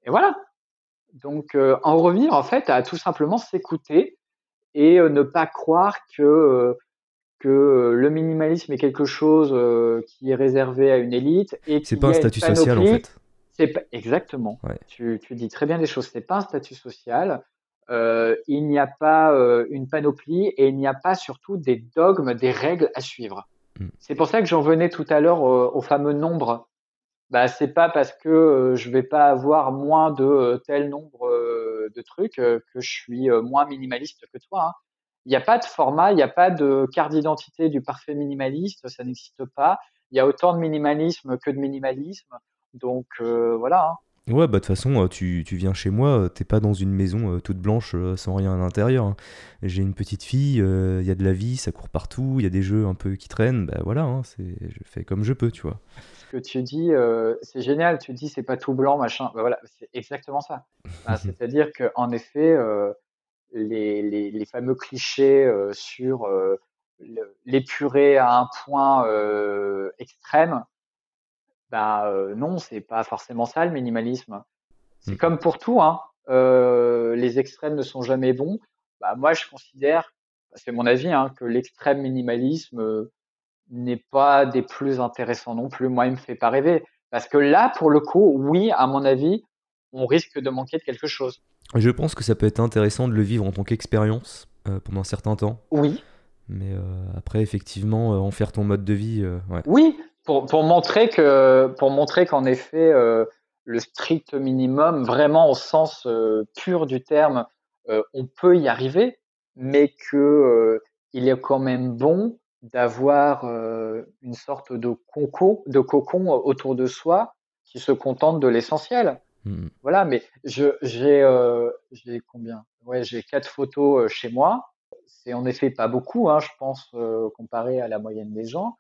Speaker 2: Et voilà. Donc, euh, en revenir en fait à tout simplement s'écouter et euh, ne pas croire que que le minimalisme est quelque chose qui est réservé à une élite et
Speaker 1: c'est pas un statut social en fait.
Speaker 2: Pas exactement. Tu, tu, dis très bien des choses. C'est pas un statut social. Euh, il n'y a pas euh, une panoplie et il n'y a pas surtout des dogmes, des règles à suivre. Mm. C'est pour ça que j'en venais tout à l'heure au, fameux nombre. Bah, c'est pas parce que euh, je vais pas avoir moins de tel nombre de trucs que je suis moins minimaliste que toi. Hein. Il n'y a pas de format, il n'y a pas de carte d'identité du parfait minimaliste, ça n'existe pas. Il y a autant de minimalisme que de minimalisme. Donc voilà. Hein.
Speaker 1: Ouais, bah de toute façon, euh, tu, tu viens chez moi, euh, t'es pas dans une maison euh, toute blanche sans rien à l'intérieur. Hein. J'ai une petite fille, il y a de la vie, ça court partout, il y a des jeux un peu qui traînent, bah voilà, hein, c'est, je fais comme je peux, tu vois.
Speaker 2: Ce que tu dis, c'est génial, tu dis c'est pas tout blanc, machin, bah voilà, c'est exactement ça. c'est-à-dire qu'en effet, les, les, les, fameux clichés sur l'épuré à un point extrême, bah euh, non, c'est pas forcément ça le minimalisme. C'est
Speaker 1: Mm.
Speaker 2: comme pour tout, hein. Euh, les extrêmes ne sont jamais bons. Bah, moi, je considère, c'est mon avis, hein, que l'extrême minimalisme euh, n'est pas des plus intéressants non plus. Moi, il me fait pas rêver. Parce que là, pour le coup, oui, à mon avis, on risque de manquer de quelque chose.
Speaker 1: Je pense que ça peut être intéressant de le vivre en tant qu'expérience euh, pendant un certain temps.
Speaker 2: Oui,
Speaker 1: Mais euh, après, effectivement, euh, en faire ton mode de vie, ouais.
Speaker 2: oui, pour, pour montrer que, pour montrer qu'en effet, euh, le strict minimum, vraiment au sens euh, pur du terme, euh, on peut y arriver, mais que il est quand même bon d'avoir une sorte de conco, de cocon autour de soi qui se contente de l'essentiel.
Speaker 1: Mm.
Speaker 2: Voilà, mais je j'ai j'ai combien? Ouais, j'ai quatre photos chez moi. C'est en effet pas beaucoup, hein, je pense, euh, comparé à la moyenne des gens.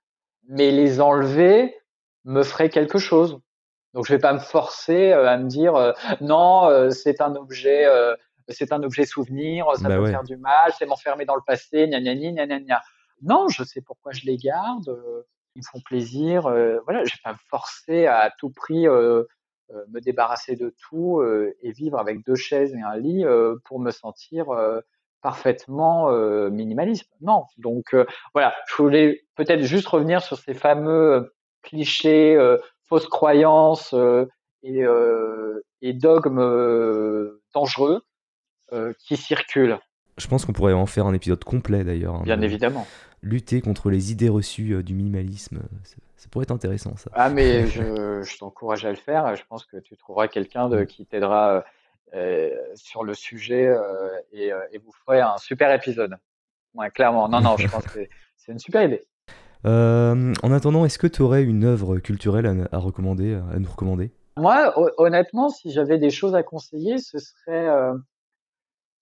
Speaker 2: Mais les enlever me ferait quelque chose. Donc je vais pas me forcer euh, à me dire euh, non, euh, c'est un objet, c'est un objet souvenir, ça
Speaker 1: Bah
Speaker 2: peut
Speaker 1: ouais.
Speaker 2: faire du mal, c'est m'enfermer dans le passé, gna gna gna gna gna. Non, je sais pourquoi je les garde. euh, ils me font plaisir. euh, voilà, je vais pas me forcer à, tout prix. euh, me débarrasser de tout et vivre avec deux chaises et un lit pour me sentir parfaitement euh, minimaliste. Non. Donc euh, voilà, je voulais peut-être juste revenir sur ces fameux euh, clichés, euh, fausses croyances et, et dogmes dangereux qui circulent,
Speaker 1: Je pense qu'on pourrait en faire un épisode complet d'ailleurs. hein,
Speaker 2: bien
Speaker 1: de
Speaker 2: évidemment.
Speaker 1: Lutter contre les idées reçues du minimalisme. Ça, pourrait être intéressant, ça.
Speaker 2: Ah mais je, je t'encourage à le faire. Je pense que tu trouveras quelqu'un qui t'aidera sur le sujet et, et vous ferez un super épisode. Ouais, clairement. Non, non, je pense que c'est une super idée.
Speaker 1: Euh, en attendant, est-ce que tu aurais une œuvre culturelle à, à recommander, à nous recommander?
Speaker 2: Moi, ho- honnêtement, si j'avais des choses à conseiller, ce serait, euh,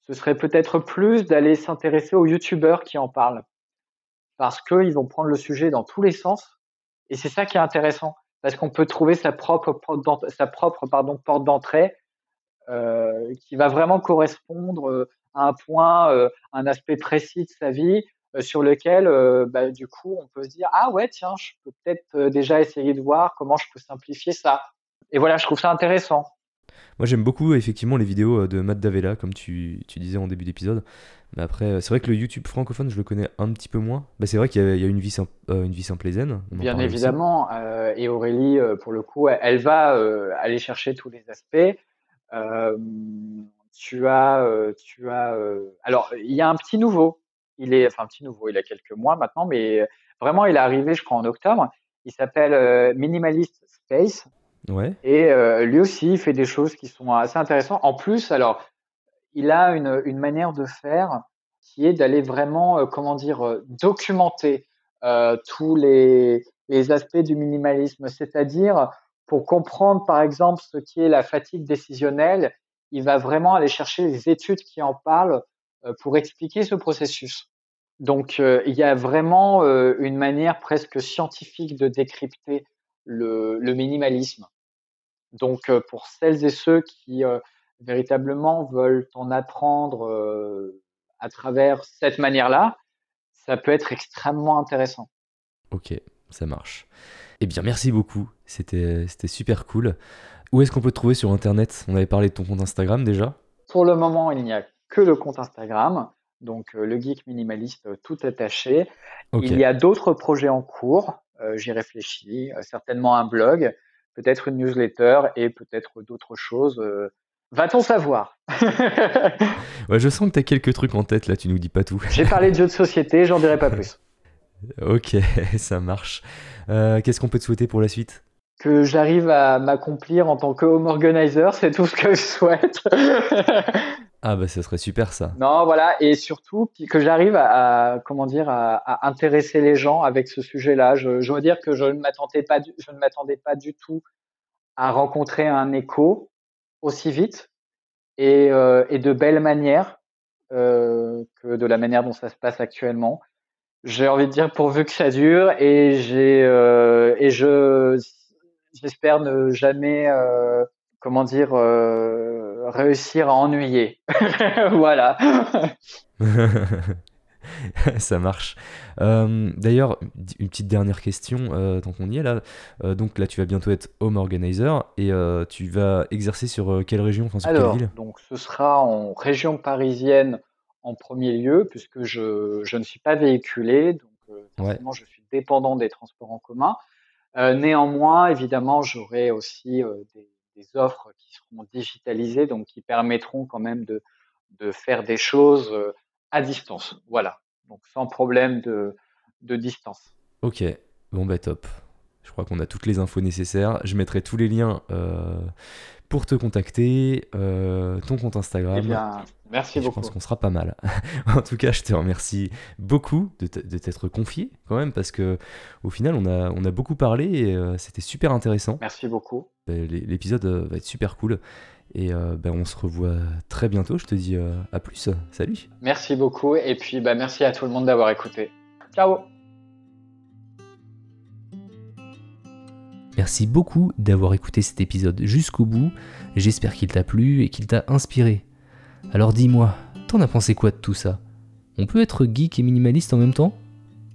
Speaker 2: ce serait peut-être plus d'aller s'intéresser aux youtubeurs qui en parlent. Parce qu'ils vont prendre le sujet dans tous les sens. Et c'est ça qui est intéressant. Parce qu'on peut trouver sa propre porte d'ent- sa propre, pardon, porte d'entrée, qui va vraiment correspondre euh, à un point, euh, un aspect précis de sa vie, euh, sur lequel, euh, bah, du coup, on peut se dire, ah ouais, tiens, je peux peut-être euh, déjà essayer de voir comment je peux simplifier ça. Et voilà, je trouve ça intéressant.
Speaker 1: Moi, j'aime beaucoup effectivement les vidéos euh, de Matt Davella, comme tu, tu disais en début d'épisode. Mais après, euh, c'est vrai que le YouTube francophone, je le connais un petit peu moins. Bah, c'est vrai qu'il y, a- il y a une vie, sim- euh, une vie simple et zen. on en
Speaker 2: Bien évidemment, euh, et Aurélie, euh, pour le coup, elle, elle va euh, aller chercher tous les aspects. Tu as, tu as. alors, il y a un petit nouveau. Il est, enfin, un petit nouveau. Il a quelques mois maintenant, mais vraiment, il est arrivé, je crois, en octobre. Il s'appelle Minimalist Space,
Speaker 1: Ouais.
Speaker 2: et euh, lui aussi, il fait des choses qui sont assez intéressantes. En plus, alors, il a une, une manière de faire qui est d'aller vraiment, euh, comment dire, euh, documenter tous les, les aspects du minimalisme. C'est-à-dire, pour comprendre, par exemple, ce qui est la fatigue décisionnelle, il va vraiment aller chercher les études qui en parlent euh, pour expliquer ce processus. Donc, euh, il y a vraiment euh, une manière presque scientifique de décrypter le, minimalisme. Donc, pour celles et ceux qui véritablement veulent en apprendre à travers cette manière-là, ça peut être extrêmement intéressant.
Speaker 1: Ok, ça marche. Eh bien, merci beaucoup. C'était c'était super cool. Où est-ce qu'on peut te trouver sur Internet? On avait parlé de ton compte Instagram déjà.
Speaker 2: Pour le moment, il n'y a que le compte Instagram, donc euh, le geek minimaliste euh, tout attaché. Il y a d'autres projets en cours, euh, j'y réfléchis, euh, certainement un blog, peut-être une newsletter et peut-être d'autres choses. euh, Va-t-on savoir?
Speaker 1: Ouais, je sens que t'as quelques trucs en tête là, tu nous dis pas tout.
Speaker 2: J'ai parlé de jeux de société, j'en dirai pas plus.
Speaker 1: Ok, ça marche. Euh, Qu'est-ce qu'on peut te souhaiter pour la suite?
Speaker 2: Que j'arrive à m'accomplir en tant que home organizer, c'est tout ce que je souhaite.
Speaker 1: Ah bah ça serait super ça.
Speaker 2: non, voilà, et surtout que j'arrive à, à, comment dire à, à intéresser les gens avec ce sujet-là. Je, je dois dire que je ne m'attendais pas, du, je ne m'attendais pas du tout à rencontrer un écho aussi vite et, euh, et de belle manière euh, que de la manière dont ça se passe actuellement. J'ai envie de dire pourvu que ça dure et j'ai euh, et je j'espère ne jamais euh, comment dire euh, réussir à ennuyer. voilà.
Speaker 1: ça marche. Euh, d'ailleurs, une petite dernière question, euh, tant qu'on y est là. Euh, donc là, tu vas bientôt être home organizer et tu vas exercer sur quelle région, enfin, sur
Speaker 2: Alors,
Speaker 1: quelle ville?
Speaker 2: donc ce sera en région parisienne en premier lieu, puisque je, je ne suis pas véhiculé, donc forcément je suis dépendant des transports en commun. néanmoins, évidemment, j'aurai aussi des, des, offres qui seront digitalisées, donc qui permettront quand même de, de faire des choses à distance. Voilà, donc sans problème de, de distance.
Speaker 1: Ok, bon bah top. Je crois qu'on a toutes les infos nécessaires. Je mettrai tous les liens euh, pour te contacter, euh, ton compte Instagram. Eh
Speaker 2: bien, merci beaucoup.
Speaker 1: Je pense qu'on sera pas mal. en tout cas, je te remercie beaucoup de t'être confié quand même parce que au final, on a, on a beaucoup parlé et euh, c'était super intéressant.
Speaker 2: Merci beaucoup.
Speaker 1: Bah, l'épisode va être super cool. Et ben, on se revoit très bientôt. Je te dis à plus. Salut.
Speaker 2: Merci beaucoup. Et puis bah, merci à tout le monde d'avoir écouté. Ciao.
Speaker 1: Merci beaucoup d'avoir écouté cet épisode jusqu'au bout. J'espère qu'il t'a plu et qu'il t'a inspiré. Alors dis-moi, t'en as pensé quoi de tout ça? On peut être geek et minimaliste en même temps?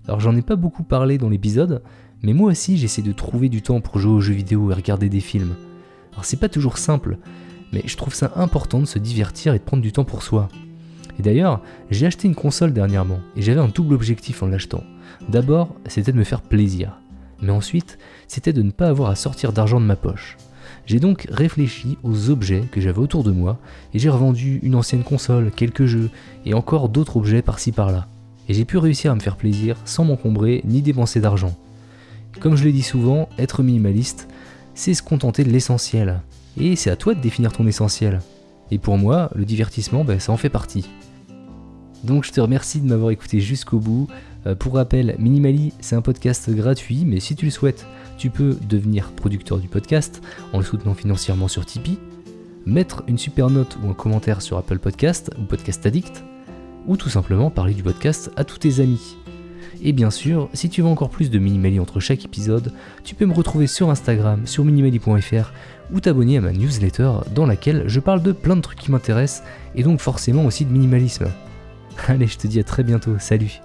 Speaker 1: Alors j'en ai pas beaucoup parlé dans l'épisode, mais moi aussi j'essaie de trouver du temps pour jouer aux jeux vidéo et regarder des films. Alors c'est pas toujours simple, mais je trouve ça important de se divertir et de prendre du temps pour soi. Et d'ailleurs, j'ai acheté une console dernièrement, et j'avais un double objectif en l'achetant. D'abord, c'était de me faire plaisir mais ensuite, c'était de ne pas avoir à sortir d'argent de ma poche. J'ai donc réfléchi aux objets que j'avais autour de moi, et j'ai revendu une ancienne console, quelques jeux, et encore d'autres objets par-ci par-là. Et j'ai pu réussir à me faire plaisir sans m'encombrer ni dépenser d'argent. Comme je le dis souvent, être minimaliste, c'est se contenter de l'essentiel. Et c'est à toi de définir ton essentiel. Et pour moi, le divertissement, ben, ça en fait partie. Donc je te remercie de m'avoir écouté jusqu'au bout. Euh, pour rappel, Minimali, c'est un podcast gratuit, mais si tu le souhaites, tu peux devenir producteur du podcast en le soutenant financièrement sur Tipeee, mettre une super note ou un commentaire sur Apple Podcast ou Podcast Addict, ou tout simplement parler du podcast à tous tes amis. Et bien sûr, si tu veux encore plus de Minimali entre chaque épisode, tu peux me retrouver sur Instagram, sur minimali.fr ou t'abonner à ma newsletter dans laquelle je parle de plein de trucs qui m'intéressent et donc forcément aussi de minimalisme. Allez, je te dis à très bientôt, salut